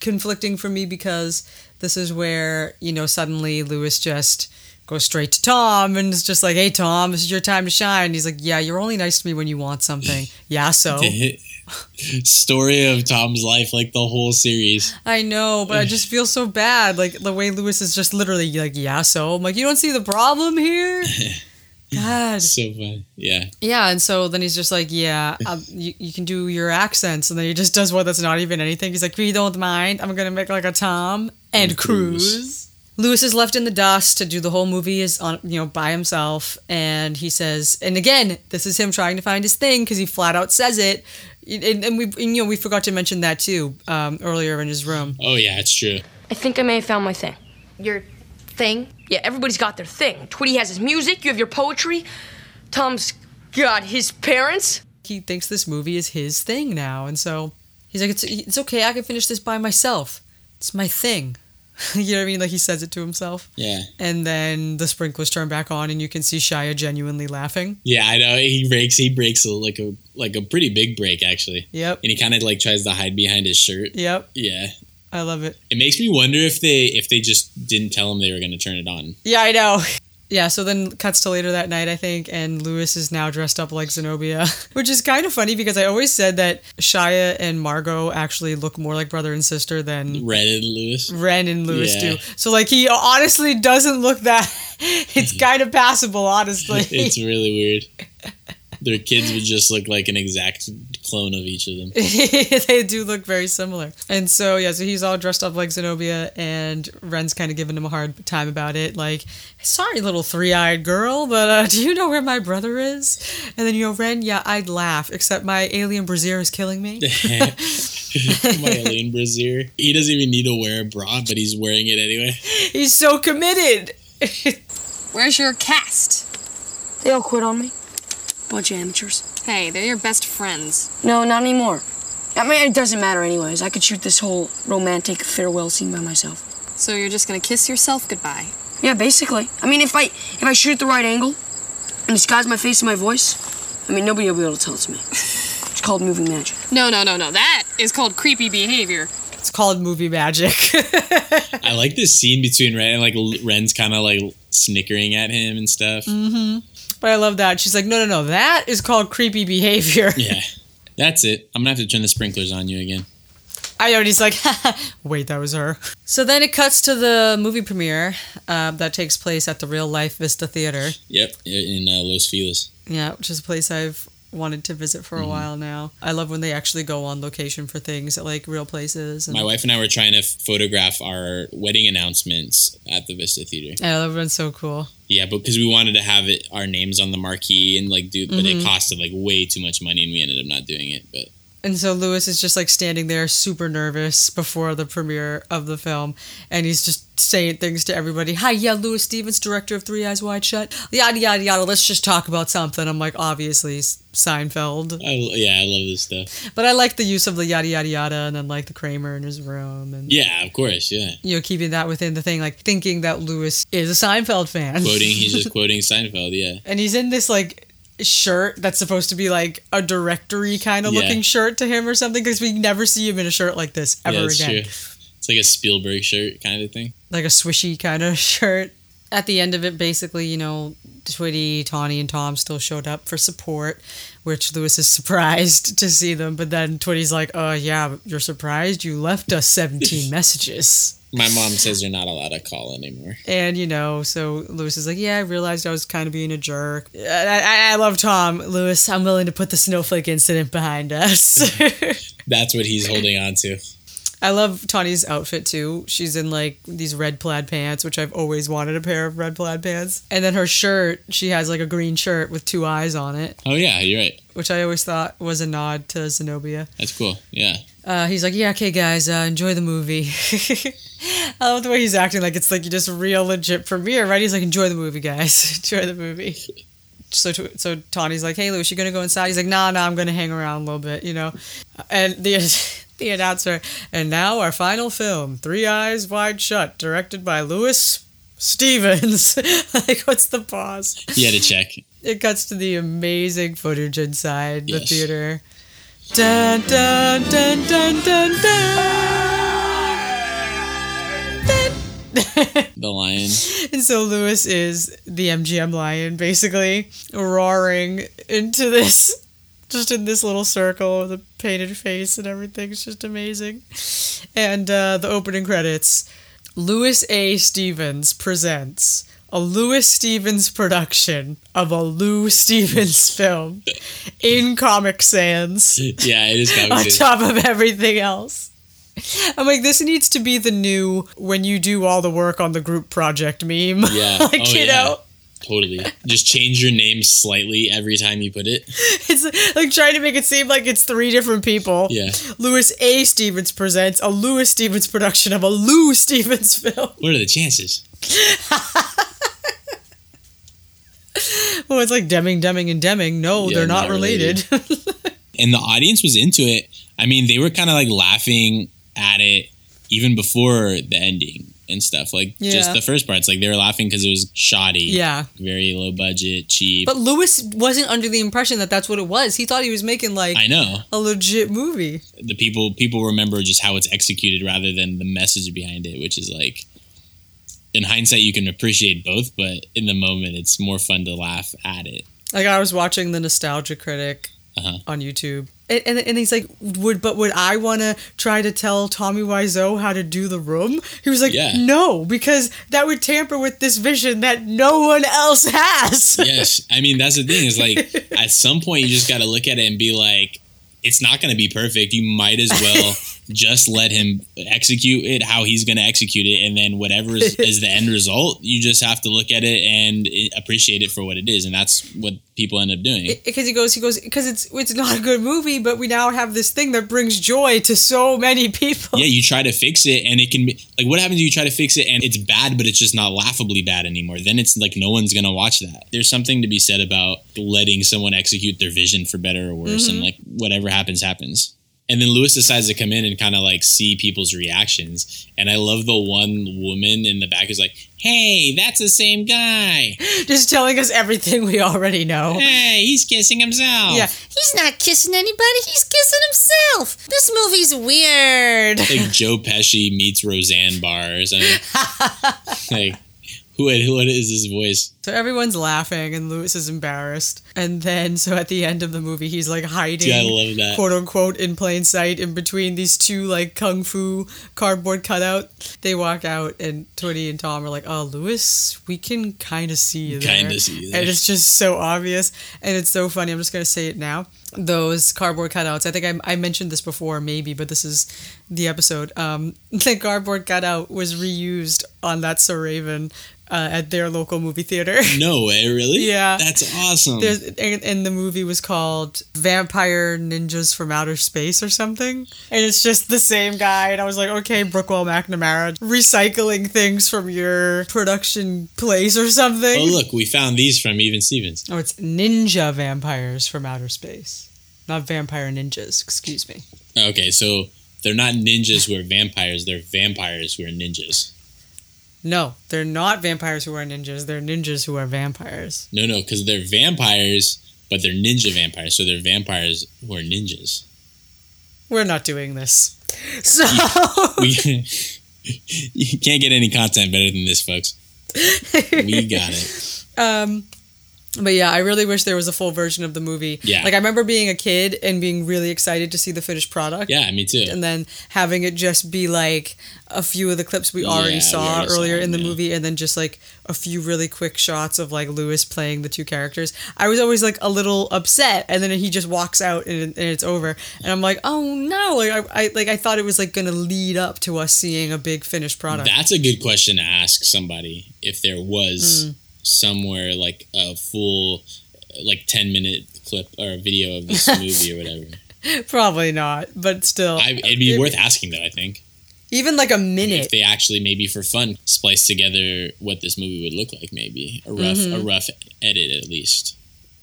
conflicting for me because this is where, you know, suddenly Louis just goes straight to Tom and is just like, hey, Tom, this is your time to shine. he's like, yeah, you're only nice to me when you want something. <laughs> yeah, so. <laughs> Story of Tom's life, like the whole series. I know, but I just feel so bad. Like the way Louis is just literally like, yeah, so. I'm like, you don't see the problem here? <laughs> God. So fun. Yeah. Yeah, and so then he's just like, yeah, um, you, you can do your accents. And then he just does one that's not even anything. He's like, we don't mind, I'm going to make like a Tom and, And Cruise. Cruise. Louis is left in the dust to do the whole movie is on you know by himself and he says and again this is him trying to find his thing because he flat out says it and, and we and, you know we forgot to mention that too um, earlier in his room Oh yeah, it's true. I think I may have found my thing. Your thing? Yeah, everybody's got their thing. Twitty has his music, you have your poetry. Tom's got his parents. he thinks this movie is his thing now and so he's like it's, it's okay I can finish this by myself it's my thing <laughs> you know what I mean like he says it to himself Yeah. and then the sprinklers turn back on and you can see Shia genuinely laughing Yeah, I know. He breaks. He breaks a, like a like a pretty big break actually. Yep. And he kind of like tries to hide behind his shirt. yep Yeah. I love it It makes me wonder if they if they just didn't tell him they were going to turn it on. Yeah, I know. Yeah, so then cuts to later that night, I think, and Louis is now dressed up like Zenobia, <laughs> which is kind of funny because I always said that Shia and Margo actually look more like brother and sister than Ren and Louis. Ren and Louis Yeah. do. So, like, he honestly doesn't look that. <laughs> It's <laughs> kind of passable, honestly. it's really weird. Their kids would just look like an exact clone of each of them. <laughs> they do look very similar. And so, yeah, so he's all dressed up like Zenobia, and Ren's kind of giving him a hard time about it. Like, sorry, little three eyed girl, but uh, <laughs> do you know where my brother is? And then, you know, Ren, yeah, I'd laugh, except my alien brazier is killing me. <laughs> My alien brazier. He doesn't even need to wear a bra, but he's wearing it anyway. he's so committed. Where's your cast? They all quit on me. Bunch of amateurs. Hey, they're your best friends. No, not anymore. I mean, it doesn't matter anyways. I could shoot this whole romantic farewell scene by myself. So you're just gonna kiss yourself goodbye. Yeah, basically. I mean, if I if I shoot at the right angle and disguise my face and my voice, I mean, nobody will be able to tell it's me. <laughs> It's called moving magic. No, no, no, no. That is called creepy behavior. It's called movie magic. <laughs> I like this scene between Ren and like Ren's kind of like snickering at him and stuff. hmm But I love that. She's like, no, no, no, that is called creepy behavior. <laughs> Yeah. That's it. I'm gonna have to turn the sprinklers on you again. I he's like, <laughs> wait, that was her. So then it cuts to the movie premiere uh, that takes place at the Real Life Vista Theater. Yep, in uh, Los Feliz. Yeah, which is a place I've wanted to visit for a Mhm. while now. I love when they actually go on location for things at like real places. And My wife and I were trying to photograph our wedding announcements at the Vista Theater. I love it. It's so cool. Yeah, but because we wanted to have it our names on the marquee and like do, but Mhm. it costed like way too much money, and we ended up not doing it. But And so Louis is just like standing there super nervous before the premiere of the film. And he's just saying things to everybody. Hi, yeah, Louis Stevens, director of Three Eyes Wide Shut. Yada, yada, yada. Let's just talk about something. I'm like, obviously, Seinfeld. I, yeah, I love this stuff. But I like the use of the yada, yada, yada. And then like the Kramer in his room. And, Yeah, of course. Yeah, you know, keeping that within the thing, like thinking that Louis is a Seinfeld fan. quoting. He's just <laughs> quoting Seinfeld. Yeah. and he's in this like shirt that's supposed to be like a directory kind of Yeah. looking shirt to him or something because we never see him in a shirt like this ever yeah, again. true. It's like a Spielberg shirt kind of thing. Like a swishy kind of <laughs> shirt. At the end of it, basically, you know, Twitty, Tawny, and Tom still showed up for support, which Louis is <laughs> surprised to see them. But then Twitty's like, "Uh, yeah, you're surprised. You left us 17 <laughs> messages." My mom <laughs> says you're not allowed to call anymore. And you know, so Louis is like, "Yeah, I realized I was kind of being a jerk." I, I, I love Tom. Louis, I'm willing to put the snowflake incident behind us. <laughs> That's what he's holding on to. I love Tawny's outfit too. She's in like these red plaid pants, which I've always wanted a pair of red plaid pants. And then her shirt, she has like a green shirt with two eyes on it, Oh yeah, you're right. which I always thought was a nod to Zenobia. That's cool. Yeah. Uh, he's like, "Yeah, okay, guys, uh, enjoy the movie." <laughs> I love the way he's acting like it's like just real legit premiere, right? He's like, "Enjoy the movie, guys. <laughs> enjoy the movie." So, so Tawny's like, "Hey, Louis, you gonna go inside?" He's like, "Nah, nah, I'm gonna hang around a little bit, you know." And the <laughs> the announcer, and now our final film, Three Eyes Wide Shut, directed by Louis Stevens. <laughs> like, what's the pause? He had to check. It cuts to the amazing footage inside the Yes. theater. Dun dun dun dun dun dun. <laughs> The lion. And so Louis is the MGM lion, basically roaring into this, just in this little circle with a painted face and everything. It's just amazing. And uh, the opening credits Louis A. Stevens presents a Louis Stevens production of a Lou Stevens <laughs> film in Comic Sans Yeah, it is on top of everything else. <laughs> I'm like, this needs to be the new when you do all the work on the group project meme. Yeah. <laughs> like, oh, you yeah. know, Totally. Just change your name slightly every time you put it. <laughs> it's like trying to make it seem like it's three different people. Yeah. Louis A. Stevens presents a Louis Stevens production of a Lou Stevens film. What are the chances? Well, it's like Deming, Deming, and Deming. No, Yeah, they're not, not related. and the audience was into it. I mean, they were kind of like laughing at it even before the ending and stuff. Like Yeah. just the first parts, like they were laughing because it was shoddy. Yeah. very low budget, cheap. but Louis wasn't under the impression that that's what it was. He thought he was making like I know a legit movie. the people people remember just how it's executed rather than the message behind it, which is like. In hindsight, you can appreciate both, but in the moment, it's more fun to laugh at it. Like I was watching the Nostalgia Critic Uh-huh. on YouTube, and, and, and he's like, "Would but would I want to try to tell Tommy Wiseau how to do the room?" He was like, Yeah. "No, because that would tamper with this vision that no one else has." <laughs> yes i mean that's the thing is like <laughs> at some point you just got to look at it and be like it's not going to be perfect you might as well <laughs> just let him execute it how he's going to execute it. And then whatever is, <laughs> is the end result you just have to look at it and appreciate it for what it is. And that's what people end up doing. Because he goes, he goes, because it's it's not a good movie, but we now have this thing that brings joy to so many people. yeah you try to fix it and it can be like what happens if you try to fix it and it's bad but it's just not laughably bad anymore? Then it's like no one's gonna watch that. There's something to be said about letting someone execute their vision for better or worse. And Mhm. like whatever happens happens and then louis decides to come in and kind of like see people's reactions and i love the one woman in the back who's like hey that's the same guy <laughs> Just telling us everything we already know. hey he's kissing himself Yeah, he's not kissing anybody. He's kissing himself. This movie's weird. like Joe Pesci meets Roseanne Barr or something. <laughs> like, <laughs> who, who is his voice? So everyone's laughing and Louis is embarrassed. And then, so at the end of the movie, he's like hiding, Yeah, I love that. quote unquote, in plain sight in between these two like kung fu cardboard cutout. They walk out and Twitty and Tom are like, oh, Louis, we can kind of see you there. Kinda see you there. And it's just so obvious. And it's so funny. I'm just going to say it now. Those cardboard cutouts, I think I, I mentioned this before, maybe, but this is the episode. Um, <laughs> the cardboard cutout was reused on that So Raven uh, at their local movie theater. <laughs> No way, really? Yeah. That's awesome. There's, and, and the movie was called Vampire Ninjas from Outer Space or something. And it's just the same guy. And I was like, okay, Brookwell McNamara, recycling things from your production place or something. oh, look, we found these from Even Stevens. Oh, it's Ninja Vampires from Outer Space. Not Vampire Ninjas, excuse me. Okay, so they're not ninjas who are vampires, they're vampires who are ninjas. No, they're not vampires who are ninjas. They're ninjas who are vampires. No, no, because they're vampires, but they're ninja vampires, so they're vampires who are ninjas. We're not doing this. <laughs> So. We, <laughs> you can't get any content better than this, folks. <laughs> We got it. Um, but yeah, I really wish there was a full version of the movie. Yeah. Like I remember being a kid and being really excited to see the finished product. Yeah, me too. And then having it just be like a few of the clips we Yeah, already we saw already earlier them, in the yeah. movie, and then just like a few really quick shots of like Louis playing the two characters. I was always like a little upset, and then he just walks out and, and it's over, and I'm like, oh no! Like I, I like I thought it was like gonna lead up to us seeing a big finished product. That's a good question to ask somebody if there was Mm. Somewhere like a full, like 10 minute clip or a video of this <laughs> movie or whatever. Probably not, but still, I, it'd be It- worth asking though, I think. even like a minute. If they actually, maybe for fun, splice together what this movie would look like, maybe. A rough, a Mhm. rough edit at least.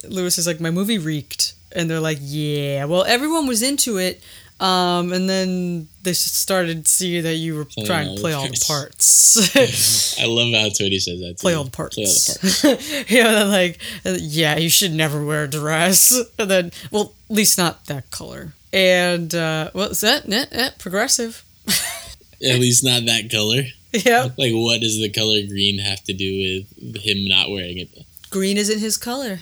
Louis is like, my movie reeked. And they're like, yeah. Well, everyone was into it Um, and then they started seeing that you were Playing trying to play all the parts. <laughs> I love how Tawny says that. Too. play all the parts. Play all the parts. <laughs> yeah, then like, uh, yeah, you should never wear a dress. <laughs> And then, well, at least not that color. And uh, what is that? Eh, eh, progressive. At least not that color. Yeah, Like, what does the color green have to do with him not wearing it? green isn't his color.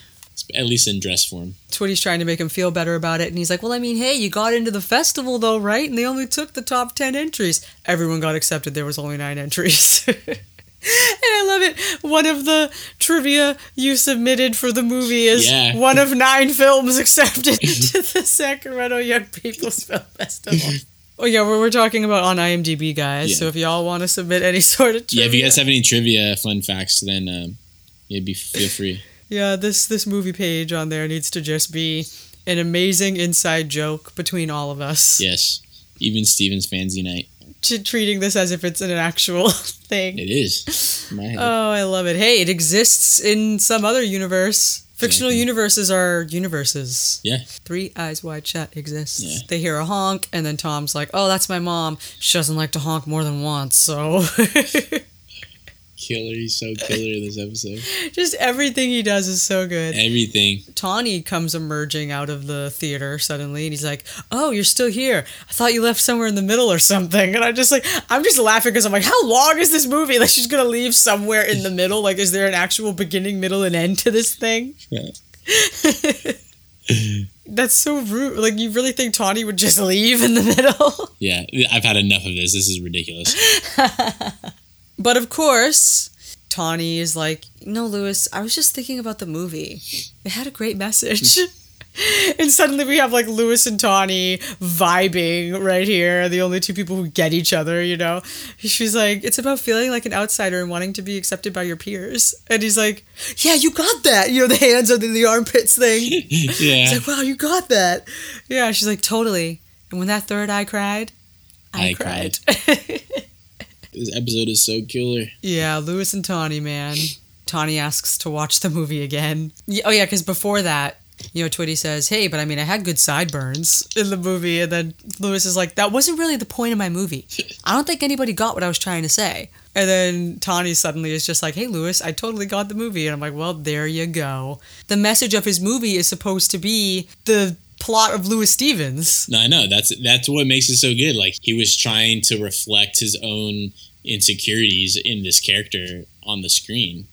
At least in dress form. Twitty's trying to make him feel better about it, and he's like, "Well, I mean, hey, you got into the festival though, right? And they only took the top ten entries. Everyone got accepted. There was only nine entries." <laughs> and I love it. One of the trivia you submitted for the movie is Yeah. one of nine films <laughs> accepted to the Sacramento Young People's Film Festival. <laughs> Oh yeah, we're, we're talking about on IMDb, guys. Yeah. So if y'all want to submit any sort of trivia, Yeah, if you guys have any trivia fun facts, then um, yeah, be feel free. Yeah, this this movie page on there needs to just be an amazing inside joke between all of us. Yes, even Stevens fans unite. T- treating this as if it's an actual <laughs> thing. It is. In My head. Oh, I love it. Hey, it exists in some other universe. Fictional Exactly. universes are universes. Yeah. Three Eyes Wide Shut exists. Yeah. They hear a honk, and then Tom's like, "Oh, that's my mom. She doesn't like to honk more than once." So, <laughs> Killer, he's so killer in this episode. <laughs> just everything he does is so good. Everything. Tawny comes emerging out of the theater suddenly, and he's like, "Oh, you're still here? I thought you left somewhere in the middle or something." And I'm just like, I'm just laughing because I'm like, "How long is this movie? <laughs> Like, she's gonna leave somewhere in the middle? Like, is there an actual beginning, middle, and end to this thing?" Yeah. <laughs> That's so rude. Like, you really think Tawny would just leave in the middle? Yeah, I've had enough of this. This is ridiculous. But of course, Tawny is like, no, Louis, I was just thinking about the movie. It had a great message. <laughs> <laughs> and suddenly we have like Louis and Tawny vibing right here, the only two people who get each other, you know? She's like, it's about feeling like an outsider and wanting to be accepted by your peers. And he's like, yeah, you got that. You know, the hands under the armpits thing. <laughs> He's yeah, like, wow, you got that. Yeah, she's like, totally. And when that third eye cried, I, I cried. This episode is so killer. Yeah, Louis and Tawny, man. Tawny asks to watch the movie again. Yeah, oh yeah, because before that, you know, Twitty says, "Hey, but I mean, I had good sideburns in the movie," and then Louis is like, "That wasn't really the point of my movie. <laughs> I don't think anybody got what I was trying to say." And then Tawny suddenly is just like, "Hey, Louis, I totally got the movie," and I'm like, "Well, there you go." The message of his movie is supposed to be the plot of Louis Stevens. No, I know that's that's what makes it so good. Like he was trying to reflect his own insecurities in this character on the screen.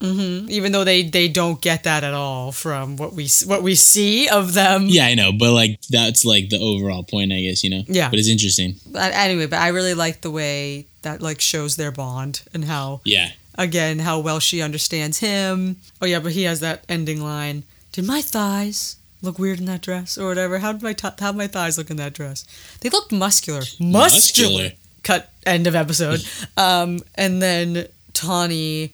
hmm Even though they they don't get that at all from what we what we see of them. Yeah, I know, but like that's like the overall point, I guess. You know. Yeah. But it's interesting. But anyway, but I really like the way that like shows their bond and how Yeah. again how well she understands him. Oh yeah, but he has that ending line. Did my thighs look weird in that dress or whatever? How did my t- how my thighs look in that dress? They looked muscular. Muscular. Muscular. Cut end of episode. <laughs> um, and then Tawny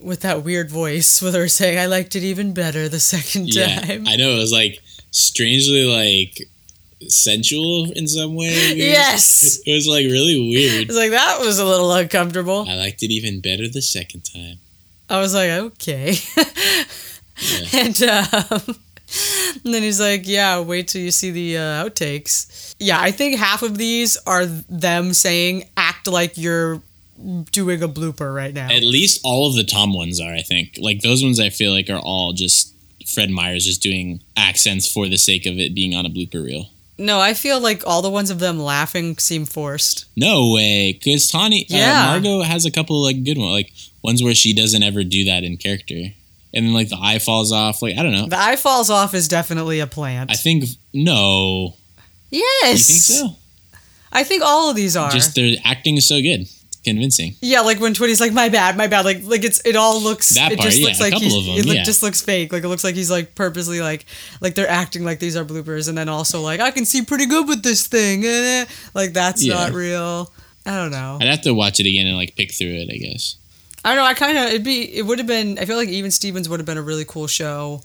with that weird voice with her saying, "I liked it even better the second Yeah. time." I know it was like strangely like sensual in some way. <laughs> Yes. It was like really weird. It's like that was a little uncomfortable. I liked it even better the second time. I was like, okay. <laughs> and, um, and then he's like, yeah, wait till you see the uh, outtakes. Yeah, I think half of these are them saying, act like you're doing a blooper right now. At least all of the Tom ones are, I think. Like those ones I feel like are all just Fred Myers just doing accents for the sake of it being on a blooper reel. no, I feel like all the ones of them laughing seem forced. No way, because Tawny, Yeah. uh, Margo has a couple like good ones, like ones where she doesn't ever do that in character, and then like the eye falls off. Like I don't know. The eye falls off is definitely a plant. I think no. yes. You think so? I think all of these are. Just their acting is so good, it's convincing. Yeah, like when Twitty's like, "My bad, my bad." Like, like it's it all looks. That it part, just yeah, looks a couple of them, it look, yeah. just looks fake. Like it looks like he's like purposely like like they're acting like these are bloopers, and then also like I can see pretty good with this thing. eh." Like that's Yeah. not real. I don't know. I'd have to watch it again and like pick through it. I guess. I don't know. I kind of it'd be it would have been. I feel like even Stevens would have been a really cool show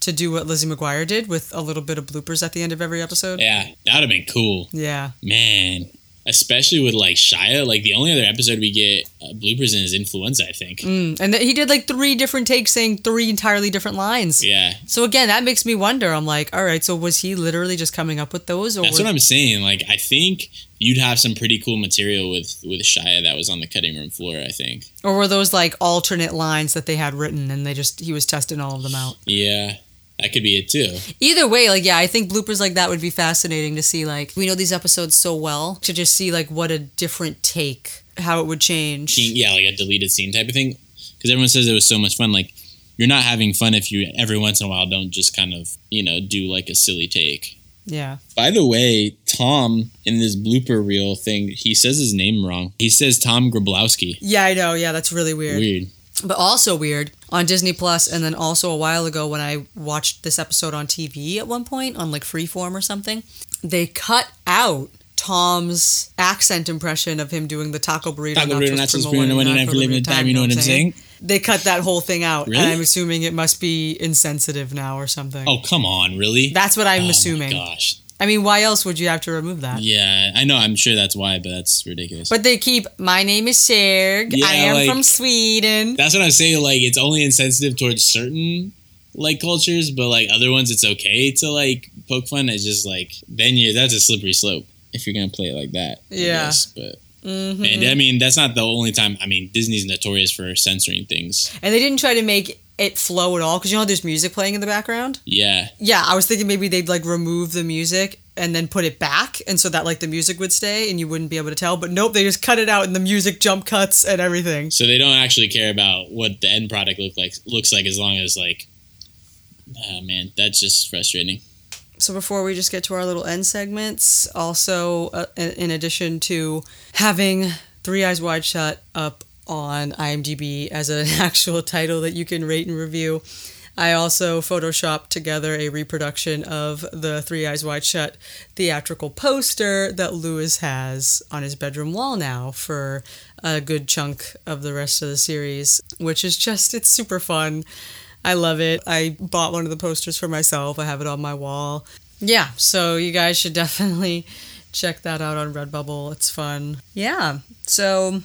to do what Lizzie McGuire did with a little bit of bloopers at the end of every episode. Yeah, that would have been cool, Yeah. man. Especially with like Shia. Like the only other episode we get uh, bloopers in is influenza. I think. Mm, and th- he did like three different takes saying three entirely different lines. Yeah. So again, that makes me wonder. I'm like, all right, so was he literally just coming up with those, or That's was- what I'm saying. Like I think you'd have some pretty cool material with with Shia that was on the cutting room floor. I think. or were those like alternate lines that they had written and they just he was testing all of them out? Yeah, that could be it too. Either way, like yeah, I think bloopers like that would be fascinating to see. Like we know these episodes so well to just see like what a different take, how it would change. Yeah, like a deleted scene type of thing. Because everyone says it was so much fun. Like you're not having fun if you every once in a while don't just kind of you know do like a silly take. Yeah. By the way, Tom in this blooper reel thing, he says his name wrong. He says Tom Grabowski. Yeah, I know. Yeah, that's really weird. Weird. But also weird on Disney Plus, and then also a while ago when I watched this episode on TV at one point on like Freeform or something, they cut out Tom's accent impression of him doing the taco burrito. Taco burrito, nachos, primo burrito, one and for limited time, you know what I'm saying? They cut that whole thing out, Really? and I'm assuming it must be insensitive now or something. Oh come on, really? That's what I'm Oh my assuming. gosh. I mean, why else would you have to remove that? Yeah, I know. I'm sure that's why, but that's ridiculous. But they keep, my name is Serg. Yeah, I am like- from Sweden. That's what I'm saying. Like, it's only insensitive towards certain like cultures, but like other ones, it's okay to like poke fun. It's just like then you that's a slippery slope if you're gonna play it like that. Yeah. guess. but Mhm. and I mean that's not the only time. I mean Disney's notorious for censoring things. And they didn't try to make it flow at all because you know there's music playing in the background? Yeah, Yeah, I was thinking maybe they'd like remove the music and then put it back and so that like the music would stay and you wouldn't be able to tell. But nope, they just cut it out and the music jump cuts and everything. so they don't actually care about what the end product look like looks like as long as like. Oh man, that's just frustrating. So before we just get to our little end segments, also uh, in in addition to having Three Eyes Wide Shut up on IMDb as an <laughs> actual title that you can rate and review, I also photoshopped together a reproduction of the Three Eyes Wide Shut theatrical poster that Louis has on his bedroom wall now for a good chunk of the rest of the series, which is just, it's super fun. I love it. I bought one of the posters for myself. I have it on my wall. Yeah, so you guys should <laughs> definitely check that out on Redbubble. It's fun. Yeah. So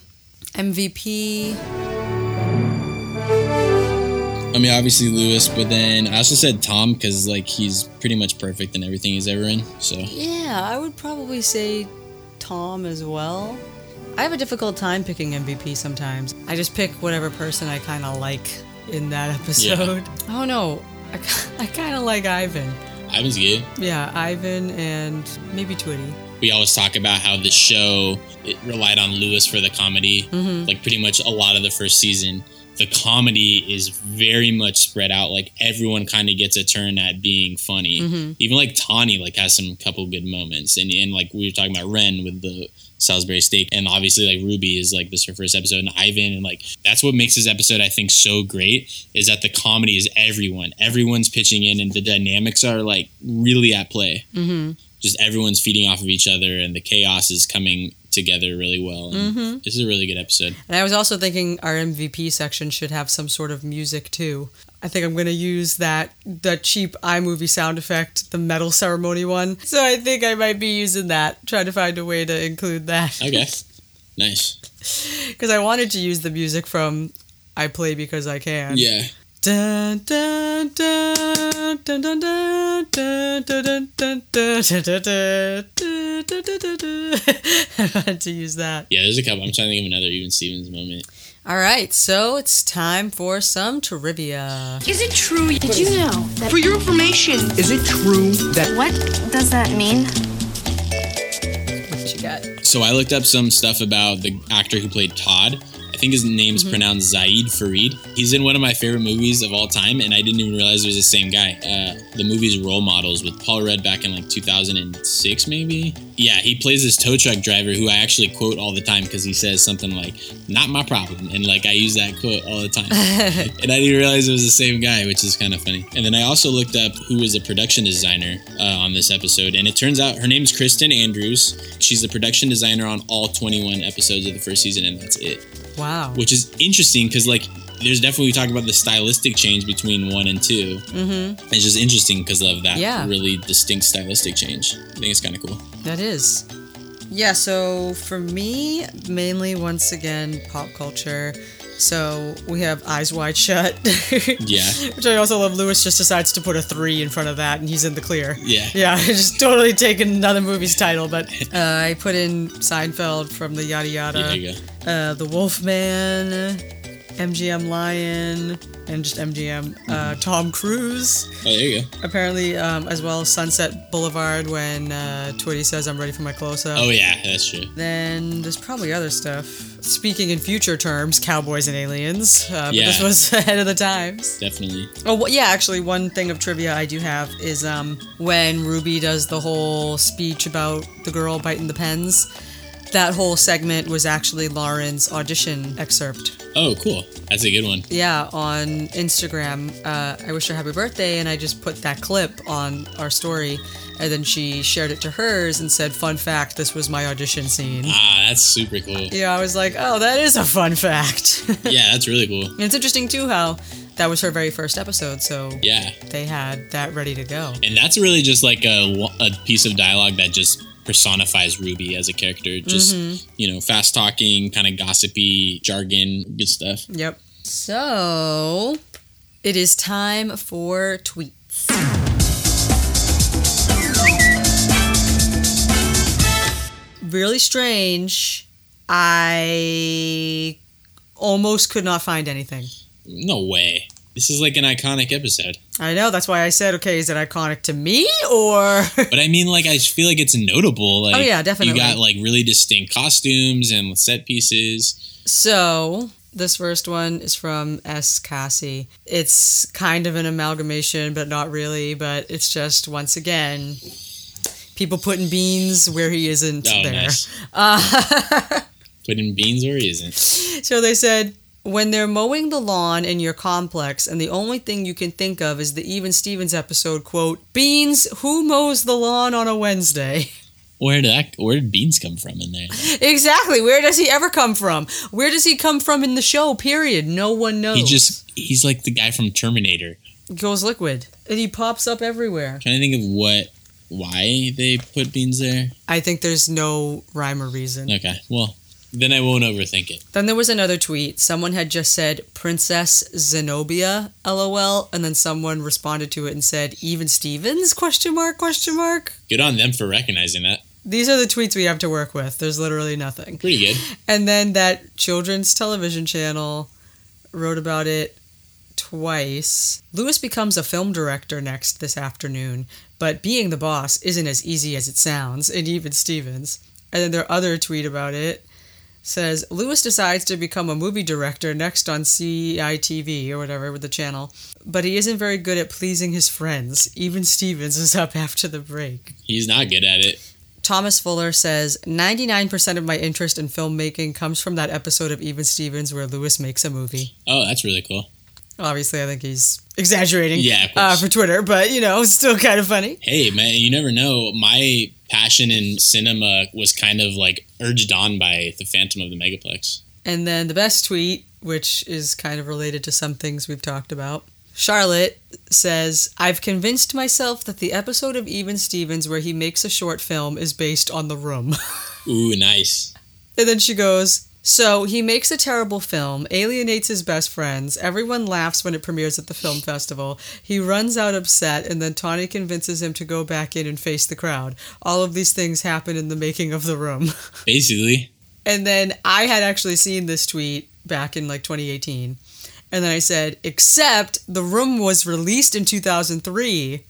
MVP. I mean, obviously Louis, but then I also said Tom because like he's pretty much perfect in everything he's ever in. So Yeah, I would probably say Tom as well. I have a difficult time picking MVP sometimes. I just pick whatever person I kind of like in that episode. <laughs> Oh no, I, I kind of like Ivan. Ivan's good. Yeah, Ivan and maybe Twitty. we always talk about how the show it relied on Louis for the comedy. Mhm. Like pretty much a lot of the first season, the comedy is very much spread out. Like everyone kind of gets a turn at being funny. Mhm. Even like Tawny like has some couple good moments, and and like we were talking about Ren with the Salisbury steak, and obviously like Ruby is like this her first episode, and Ivan, and like that's what makes this episode I think so great is that the comedy is everyone, everyone's pitching in, and the dynamics are like really at play Mm-hmm. just everyone's feeding off of each other and the chaos is coming together really well. And Mhm. This is a really good episode. And I was also thinking our MVP section should have some sort of music too. I think I'm gonna use that that cheap iMovie sound effect, the medal ceremony one. So I think I might be using that. Trying to find a way to include that. Okay. <laughs> nice. <laughs> Because I wanted to use the music from I Play Because I Can. Yeah. To use that. Yeah, there's a couple. I'm trying to think of another even Stevens moment. All right, so it's time for some trivia. Is it true? Did you know that For your information, is it true that What does that mean? What you got? So I looked up some stuff about the actor who played Todd. I think his name's Mm-hmm. pronounced Zaid Farid. He's in one of my favorite movies of all time, and I didn't even realize it was the same guy. Uh, the movie's Role Models with Paul Rudd back in like 2006, maybe. Yeah, he plays this tow truck driver who I actually quote all the time because he says something like "Not my problem," and like I use that quote all the time. <laughs> and I didn't realize it was the same guy, which is kind of funny. And then I also looked up who was the production designer uh, on this episode, and it turns out her name's Kristen Andrews. She's the production designer on all 21 episodes of the first season, and that's it. Wow. Which is interesting because, like, there's definitely we talk about the stylistic change between one and two. Mm-hmm. It's just interesting because of that Yeah. really distinct stylistic change. I think it's kind of cool. That is. Yeah, so for me, mainly once again, pop culture. So we have Eyes Wide Shut. <laughs> Yeah. Which I also love. Louis just decides to put a three in front of that and he's in the clear. Yeah. Yeah, <laughs> just totally taking another movie's title. But uh, I put in Seinfeld from the Yada Yada. Yeah, there you go. Uh, the Wolfman, MGM Lion, and just MGM. Uh, Tom Cruise. Oh, there you go. Apparently, um, as well as Sunset Boulevard when uh, Twitty says, I'm ready for my close up. Oh yeah, that's true. Then there's probably other stuff. Speaking in future terms, Cowboys and Aliens. Uh, but Yeah. this was <laughs> ahead of the times. Definitely. Oh well, yeah, actually, one thing of trivia I do have is um, when Ruby does the whole speech about the girl biting the pens. That whole segment was actually Lauren's audition excerpt. Oh, cool. That's a good one. Yeah, on Instagram, uh, I wish her happy birthday, and I just put that clip on our story, and then she shared it to hers and said, "Fun fact: This was my audition scene." Ah, that's super cool. Yeah, I was like, "Oh, that is a fun fact." <laughs> Yeah, that's really cool. And it's interesting too how that was her very first episode, so Yeah. they had that ready to go. And that's really just like a, a piece of dialogue that just personifies Ruby as a character. Just, Mhm. you know, fast talking, kind of gossipy jargon, good stuff. Yep. So it is time for tweets. Really strange. I almost could not find anything. No way. This is like an iconic episode. I know, that's why I said, okay, is it iconic to me or. <laughs> But I mean, like, I feel like it's notable. Like, Oh, yeah, definitely. You got like really distinct costumes and set pieces. So, this first one is from S. Cassie. It's kind of an amalgamation, but not really. But it's just, once again, people putting beans where he isn't Oh, there. nice. <laughs> Uh, Put in beans where he isn't. so they said, when they're mowing the lawn in your complex, and the only thing you can think of is the Even Stevens episode, quote, Beans, who mows the lawn on a Wednesday? <laughs> Where did that? Where did beans come from in there? exactly. Where does he ever come from? Where does he come from in the show, period? No one knows. He just he's like the guy from Terminator. goes liquid. And he pops up everywhere. trying to think of what why they put beans there. I think there's no rhyme or reason. Okay, well then I won't overthink it. Then there was another tweet. Someone had just said Princess Zenobia, lol, and then someone responded to it and said even Stevens question mark question mark. Good on them for recognizing that. These are the tweets we have to work with. There's literally nothing. Pretty good. And then that children's television channel wrote about it twice. Louis becomes a film director next this afternoon, but being the boss isn't as easy as it sounds, and even Stevens. And then their other tweet about it says Louis decides to become a movie director next on CITV or whatever with the channel, but he isn't very good at pleasing his friends. Even Stevens is up after the break. He's not good at it. Thomas Fuller says 99% of my interest in filmmaking comes from that episode of Even Stevens where Louis makes a movie. Oh, that's really cool. Obviously, I think he's exaggerating Yeah, uh, for Twitter, but you know, it's still kind of funny. Hey man, you never know. My passion in cinema was kind of like urged on by the Phantom of the Megaplex. And then the best tweet, which is kind of related to some things we've talked about. Charlotte says, I've convinced myself that the episode of Even Stevens where he makes a short film is based on The Room. <laughs> Ooh, nice. And then she goes, So he makes a terrible film, alienates his best friends, everyone laughs when it premieres at the film <laughs> festival. He runs out upset, and then Tawny convinces him to go back in and face the crowd. All of these things happen in the making of the room. <laughs> Basically, And then I had actually seen this tweet back in like 2018. And then I said, except the room was released in 2003.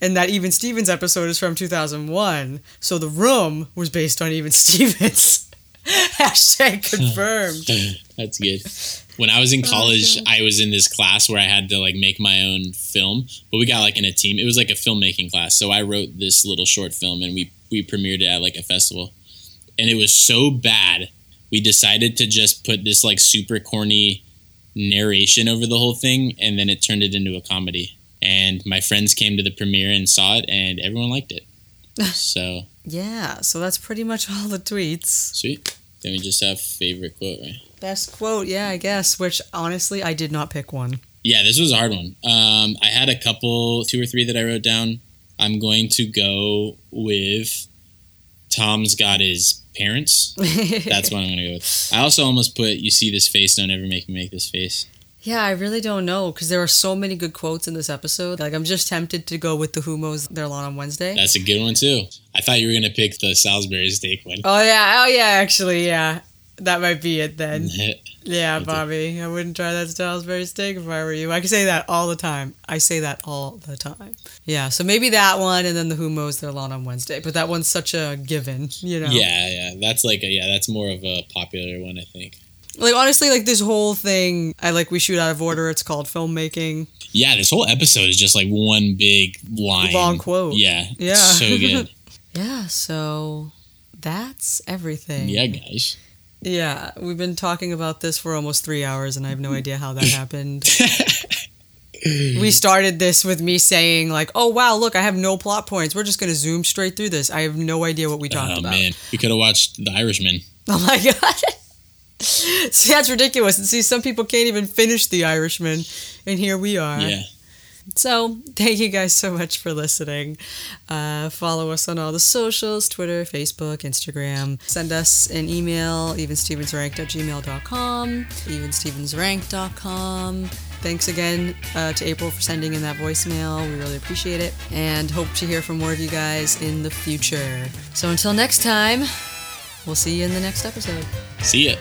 And that Even Stevens episode is from 2001. So the room was based on Even <laughs> Stevens. <laughs> Hashtag confirmed. <laughs> that's good. When I was in college, I was in this class where I had to like make my own film, but we got like in a team. It was like a filmmaking class, so I wrote this little short film and we we premiered it at like a festival, and it was so bad. We decided to just put this like super corny narration over the whole thing, and then it turned it into a comedy. And my friends came to the premiere and saw it, and everyone liked it. <laughs> So Yeah, so that's pretty much <laughs> all the tweets. sweet. Then we just have favorite quote, right? Best quote, yeah, I guess, which honestly, I did not pick one. Yeah, this was a hard one. Um, I had a couple, two or three that I wrote down. I'm going to go with Tom's got his parents. <laughs> That's what I'm gonna go with. I also almost put "You see this face, don't ever make me make this face." Yeah, I really don't know because there are so many good quotes in this episode. Like, I'm just tempted to go with the Humos. They're on on Wednesday. That's a good one too. I thought you were gonna pick the Salisbury steak one. Oh yeah, oh yeah. Actually, yeah, that might be it then. <laughs> Yeah, Bobby, I wouldn't try that Salisbury steak if I were you. I can say that all the time. I say that all the time. Yeah, so maybe that one, and then the Humos. They're on on Wednesday, but that one's such a given, you know. Yeah, yeah. That's like a yeah. That's more of a popular one, I think. Like honestly, like this whole thing, I like we shoot out of order. It's called filmmaking. Yeah, this whole episode is just like one big line. Long quote. Yeah. Yeah. So <laughs> good. yeah. So that's everything. yeah, guys. Yeah, we've been talking about this for almost three hours, and I have no idea how that <laughs> happened. we started this with me saying like, "Oh wow, look, I have no plot points. We're just gonna zoom straight through this. I have no idea what we oh, talked about. Oh about." man, we could have watched The Irishman. Oh my <laughs> god. <laughs> See, that's ridiculous. And see, some people can't even finish The Irishman, and here we are. Yeah. So, thank you guys so much for listening. Uh, follow us on all the socials Twitter, Facebook, Instagram. Send us an email, evenstevensranked at gmail.com, evenstevensranked.com. Thanks again uh, to April for sending in that voicemail. We really appreciate it and hope to hear from more of you guys in the future. So, until next time, We'll see you in the next episode. See ya.